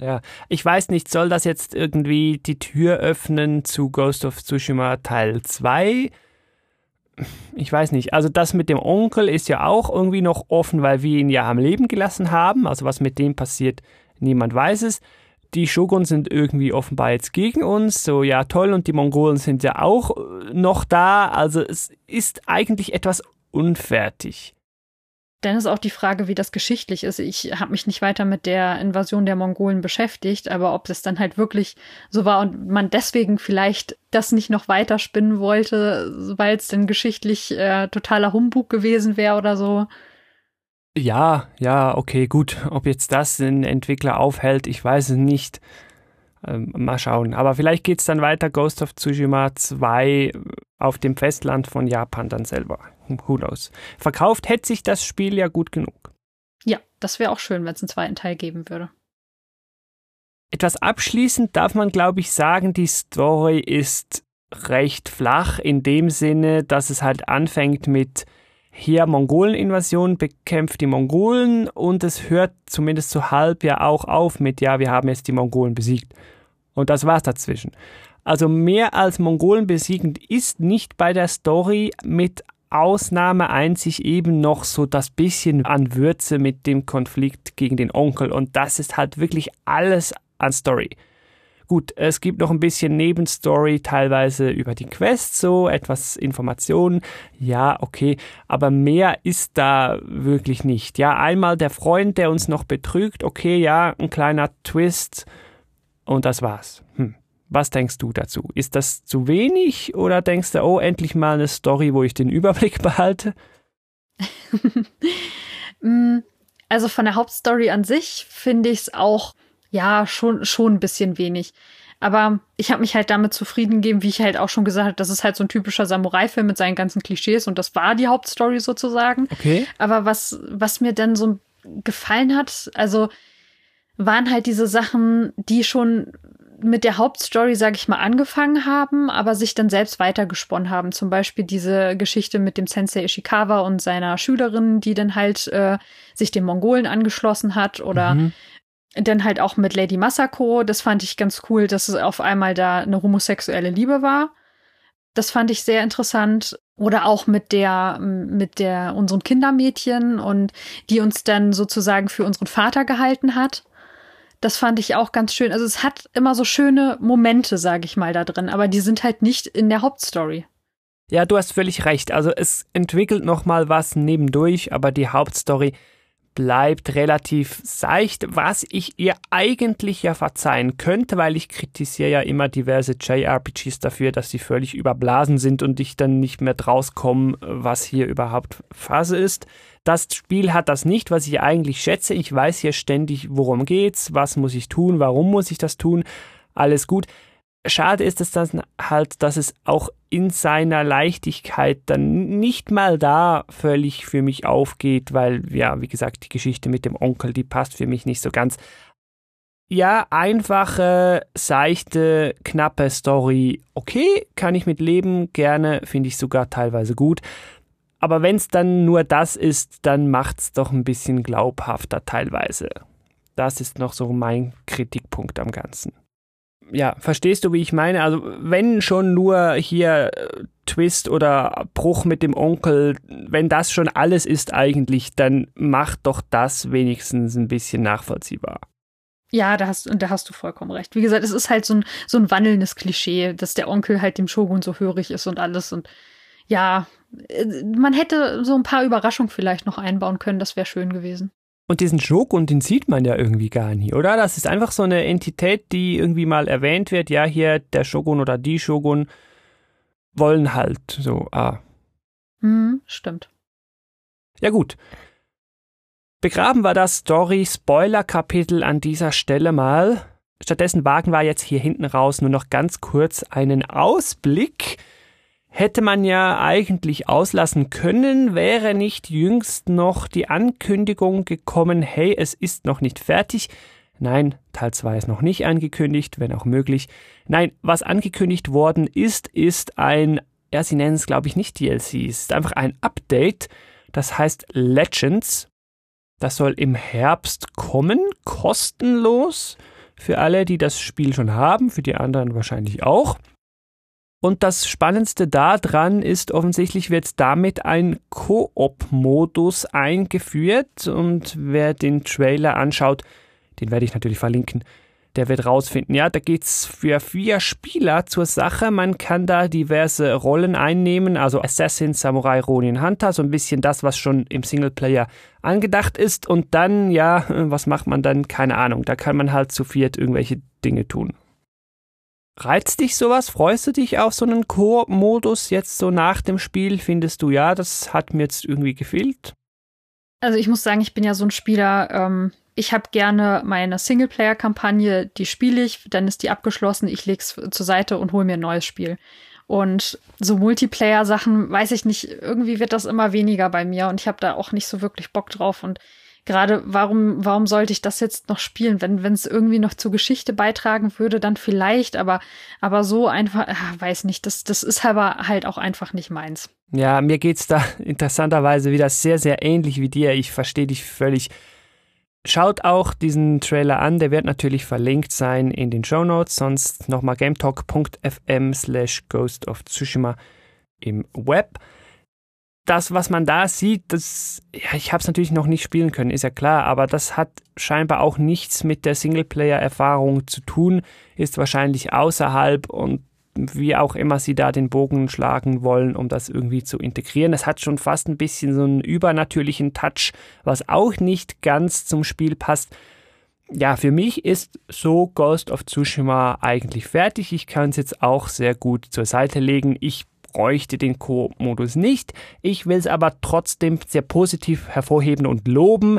ja, ich weiß nicht, soll das jetzt irgendwie die Tür öffnen zu Ghost of Tsushima Teil 2? Ich weiß nicht. Also das mit dem Onkel ist ja auch irgendwie noch offen, weil wir ihn ja am Leben gelassen haben. Also was mit dem passiert, niemand weiß es. Die Shogun sind irgendwie offenbar jetzt gegen uns. So, ja, toll. Und die Mongolen sind ja auch äh, noch da. Also es ist eigentlich etwas unfertig. Dann ist auch die Frage, wie das geschichtlich ist. Ich habe mich nicht weiter mit der Invasion der Mongolen beschäftigt, aber ob das dann halt wirklich so war und man deswegen vielleicht das nicht noch weiter spinnen wollte, weil es dann geschichtlich äh, totaler Humbug gewesen wäre oder so. Ja, ja, okay, gut. Ob jetzt das den Entwickler aufhält, ich weiß es nicht. Ähm, mal schauen. Aber vielleicht geht es dann weiter Ghost of Tsushima 2 auf dem Festland von Japan dann selber. Who knows. Verkauft hätte sich das Spiel ja gut genug. Ja, das wäre auch schön, wenn es einen zweiten Teil geben würde. Etwas abschließend darf man, glaube ich, sagen, die Story ist recht flach in dem Sinne, dass es halt anfängt mit hier Mongolen-Invasion, bekämpft die Mongolen und es hört zumindest so halb ja auch auf mit, ja, wir haben jetzt die Mongolen besiegt. Und das war's dazwischen. Also mehr als Mongolen besiegen ist nicht bei der Story mit Ausnahme einzig eben noch so das bisschen an Würze mit dem Konflikt gegen den Onkel und das ist halt wirklich alles an Story. Gut, es gibt noch ein bisschen Nebenstory, teilweise über die Quest, so etwas Informationen. Ja, okay, aber mehr ist da wirklich nicht. Ja, einmal der Freund, der uns noch betrügt. Okay, ja, ein kleiner Twist und das war's. Hm. Was denkst du dazu? Ist das zu wenig oder denkst du, oh, endlich mal eine Story, wo ich den Überblick behalte? Mm, also von der Hauptstory an sich finde ich es auch ja, schon, schon ein bisschen wenig. Aber ich habe mich halt damit zufrieden gegeben, wie ich halt auch schon gesagt habe, das ist halt so ein typischer Samurai-Film mit seinen ganzen Klischees und das war die Hauptstory sozusagen. Okay. Aber was, was mir dann so gefallen hat, also waren halt diese Sachen, die schon mit der Hauptstory, sag ich mal, angefangen haben, aber sich dann selbst weitergesponnen haben. Zum Beispiel diese Geschichte mit dem Sensei Ishikawa und seiner Schülerin, die dann halt äh, sich den Mongolen angeschlossen hat oder mhm dann halt auch mit Lady Masako. Das fand ich ganz cool, dass es auf einmal da eine homosexuelle Liebe war. Das fand ich sehr interessant. Oder auch mit der, mit der, unserem Kindermädchen und die uns dann sozusagen für unseren Vater gehalten hat. Das fand ich auch ganz schön. Also es hat immer so schöne Momente, sage ich mal, da drin, aber die sind halt nicht in der Hauptstory. Ja, du hast völlig recht. Also es entwickelt noch mal was nebendurch, aber die Hauptstory bleibt relativ seicht, was ich ihr eigentlich ja verzeihen könnte, weil ich kritisiere ja immer diverse JRPGs dafür, dass sie völlig überblasen sind und ich dann nicht mehr draus komme, was hier überhaupt Phase ist. Das Spiel hat das nicht, was ich eigentlich schätze. Ich weiß hier ständig, worum geht's, was muss ich tun, warum muss ich das tun. Alles gut. Schade ist es dann halt, dass es auch in seiner Leichtigkeit dann nicht mal da völlig für mich aufgeht, weil, ja, wie gesagt, die Geschichte mit dem Onkel, die passt für mich nicht so ganz. Ja, einfache, seichte, knappe Story, okay, kann ich mit leben, gerne, finde ich sogar teilweise gut. Aber wenn es dann nur das ist, dann macht es doch ein bisschen glaubhafter teilweise. Das ist noch so mein Kritikpunkt am Ganzen ja, verstehst du, wie ich meine? Also, wenn schon nur hier äh, Twist oder Bruch mit dem Onkel, wenn das schon alles ist eigentlich, dann macht doch das wenigstens ein bisschen nachvollziehbar. Ja, da hast, da hast du vollkommen recht. Wie gesagt, es ist halt so ein, so ein wandelndes Klischee, dass der Onkel halt dem Shogun so hörig ist und alles. Und ja, äh, man hätte so ein paar Überraschungen vielleicht noch einbauen können, das wäre schön gewesen. Und diesen Shogun, den sieht man ja irgendwie gar nie, oder? Das ist einfach so eine Entität, die irgendwie mal erwähnt wird. Ja, hier der Shogun oder die Shogun wollen halt so, ah. Hm, stimmt. Ja, gut. Begraben wir das Story-Spoiler-Kapitel an dieser Stelle mal. Stattdessen wagen wir jetzt hier hinten raus nur noch ganz kurz einen Ausblick hätte man ja eigentlich auslassen können, wäre nicht jüngst noch die Ankündigung gekommen, hey, es ist noch nicht fertig. Nein, Teil 2 ist noch nicht angekündigt, wenn auch möglich. Nein, was angekündigt worden ist, ist ein, ja, sie nennen es glaube ich nicht DLC, es ist einfach ein Update, das heißt Legends. Das soll im Herbst kommen, kostenlos für alle, die das Spiel schon haben, für die anderen wahrscheinlich auch. Und das Spannendste daran ist, offensichtlich wird damit ein Koop-Modus eingeführt. Und wer den Trailer anschaut, den werde ich natürlich verlinken, der wird rausfinden, ja, da geht's für vier Spieler zur Sache. Man kann da diverse Rollen einnehmen, also Assassin, Samurai, Ronin, Hunter, so ein bisschen das, was schon im Singleplayer angedacht ist. Und dann, ja, was macht man dann? Keine Ahnung. Da kann man halt zu viert irgendwelche Dinge tun. Reizt dich sowas? Freust du dich auf so einen Koop-Modus jetzt so nach dem Spiel? Findest du, ja, das hat mir jetzt irgendwie gefehlt? Also ich muss sagen, ich bin ja so ein Spieler, ähm, ich habe gerne meine Singleplayer-Kampagne, die spiele ich, dann ist die abgeschlossen, ich lege es zur Seite und hole mir ein neues Spiel. Und so Multiplayer-Sachen, weiß ich nicht, irgendwie wird das immer weniger bei mir und ich habe da auch nicht so wirklich Bock drauf. Und gerade warum, warum sollte ich das jetzt noch spielen? Wenn es irgendwie noch zur Geschichte beitragen würde, dann vielleicht, aber, aber so einfach, ach, weiß nicht, das, das ist aber halt auch einfach nicht meins. Ja, mir geht's da interessanterweise wieder sehr, sehr ähnlich wie dir. Ich verstehe dich völlig. Schaut auch diesen Trailer an, der wird natürlich verlinkt sein in den Show Notes, sonst nochmal gametalk.fm slash Ghost of Tsushima im Web das, was man da sieht, das, ja, ich habe es natürlich noch nicht spielen können, ist ja klar, aber das hat scheinbar auch nichts mit der Singleplayer-Erfahrung zu tun, ist wahrscheinlich außerhalb und wie auch immer sie da den Bogen schlagen wollen, um das irgendwie zu integrieren. Es hat schon fast ein bisschen so einen übernatürlichen Touch, was auch nicht ganz zum Spiel passt. Ja, für mich ist so Ghost of Tsushima eigentlich fertig. Ich kann es jetzt auch sehr gut zur Seite legen. Ich bräuchte den Co-Modus nicht. Ich will es aber trotzdem sehr positiv hervorheben und loben.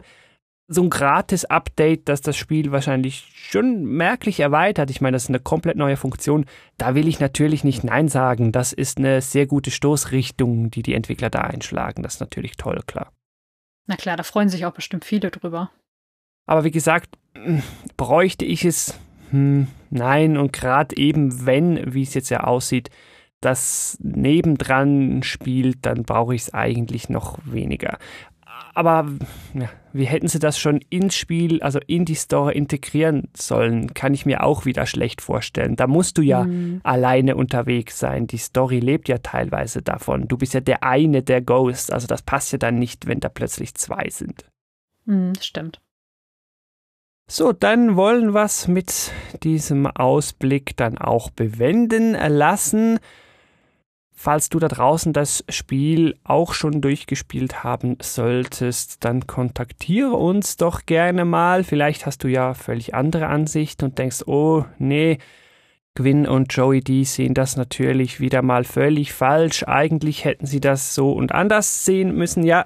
So ein Gratis-Update, das das Spiel wahrscheinlich schon merklich erweitert. Ich meine, das ist eine komplett neue Funktion. Da will ich natürlich nicht Nein sagen. Das ist eine sehr gute Stoßrichtung, die die Entwickler da einschlagen. Das ist natürlich toll, klar. Na klar, da freuen sich auch bestimmt viele drüber. Aber wie gesagt, bräuchte ich es? Hm, nein, und gerade eben, wenn, wie es jetzt ja aussieht, das nebendran spielt, dann brauche ich es eigentlich noch weniger. Aber ja, wie hätten sie das schon ins Spiel, also in die Story integrieren sollen, kann ich mir auch wieder schlecht vorstellen. Da musst du ja mhm. alleine unterwegs sein. Die Story lebt ja teilweise davon. Du bist ja der eine der Ghosts. Also das passt ja dann nicht, wenn da plötzlich zwei sind. Mhm, stimmt. So, dann wollen wir es mit diesem Ausblick dann auch bewenden lassen. Falls du da draußen das Spiel auch schon durchgespielt haben solltest, dann kontaktiere uns doch gerne mal. Vielleicht hast du ja völlig andere Ansicht und denkst, oh nee, Gwyn und Joey D sehen das natürlich wieder mal völlig falsch. Eigentlich hätten sie das so und anders sehen müssen. Ja,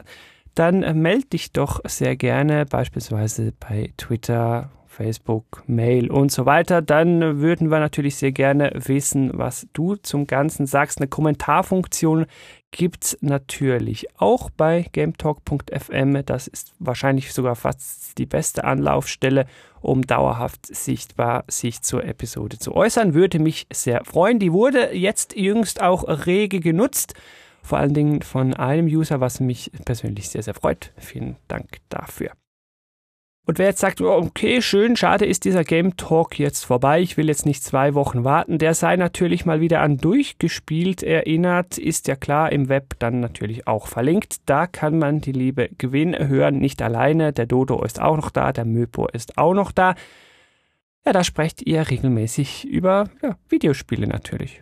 dann melde dich doch sehr gerne beispielsweise bei Twitter Facebook, Mail und so weiter, dann würden wir natürlich sehr gerne wissen, was du zum Ganzen sagst. Eine Kommentarfunktion gibt es natürlich auch bei gametalk.fm. Das ist wahrscheinlich sogar fast die beste Anlaufstelle, um dauerhaft sichtbar sich zur Episode zu äußern. Würde mich sehr freuen. Die wurde jetzt jüngst auch rege genutzt. Vor allen Dingen von einem User, was mich persönlich sehr, sehr freut. Vielen Dank dafür. Und wer jetzt sagt, oh, okay, schön, schade ist dieser Game Talk jetzt vorbei, ich will jetzt nicht zwei Wochen warten, der sei natürlich mal wieder an durchgespielt erinnert, ist ja klar im Web dann natürlich auch verlinkt. Da kann man die liebe Gewinn hören, nicht alleine, der Dodo ist auch noch da, der Möpo ist auch noch da. Ja, da sprecht ihr regelmäßig über ja, Videospiele natürlich.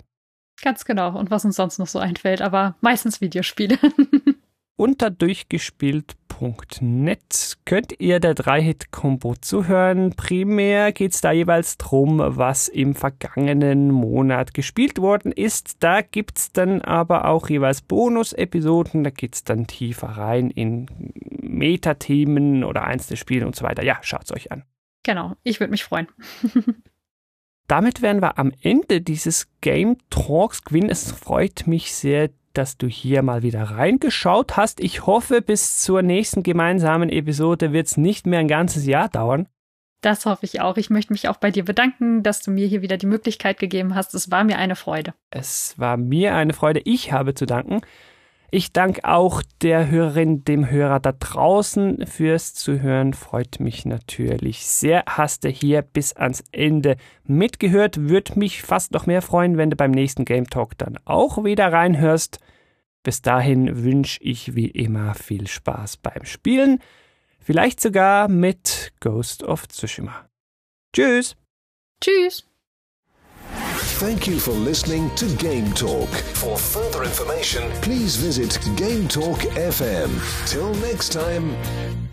Ganz genau. Und was uns sonst noch so einfällt, aber meistens Videospiele. Unter durchgespielt.net könnt ihr der 3-Hit-Kombo zuhören. Primär geht es da jeweils drum, was im vergangenen Monat gespielt worden ist. Da gibt es dann aber auch jeweils Bonus-Episoden. Da geht es dann tiefer rein in Metathemen oder einzelne Spiele und so weiter. Ja, schaut es euch an. Genau, ich würde mich freuen. Damit wären wir am Ende dieses Game Talks. Gwyn, es freut mich sehr, dass du hier mal wieder reingeschaut hast. Ich hoffe, bis zur nächsten gemeinsamen Episode wird es nicht mehr ein ganzes Jahr dauern. Das hoffe ich auch. Ich möchte mich auch bei dir bedanken, dass du mir hier wieder die Möglichkeit gegeben hast. Es war mir eine Freude. Es war mir eine Freude. Ich habe zu danken. Ich danke auch der Hörerin, dem Hörer da draußen fürs Zuhören. Freut mich natürlich sehr. Hast du hier bis ans Ende mitgehört? Würde mich fast noch mehr freuen, wenn du beim nächsten Game Talk dann auch wieder reinhörst. Bis dahin wünsche ich wie immer viel Spaß beim Spielen. Vielleicht sogar mit Ghost of Tsushima. Tschüss. Tschüss. Thank you for listening to Game Talk. For further information, please visit Game Talk FM. Till next time.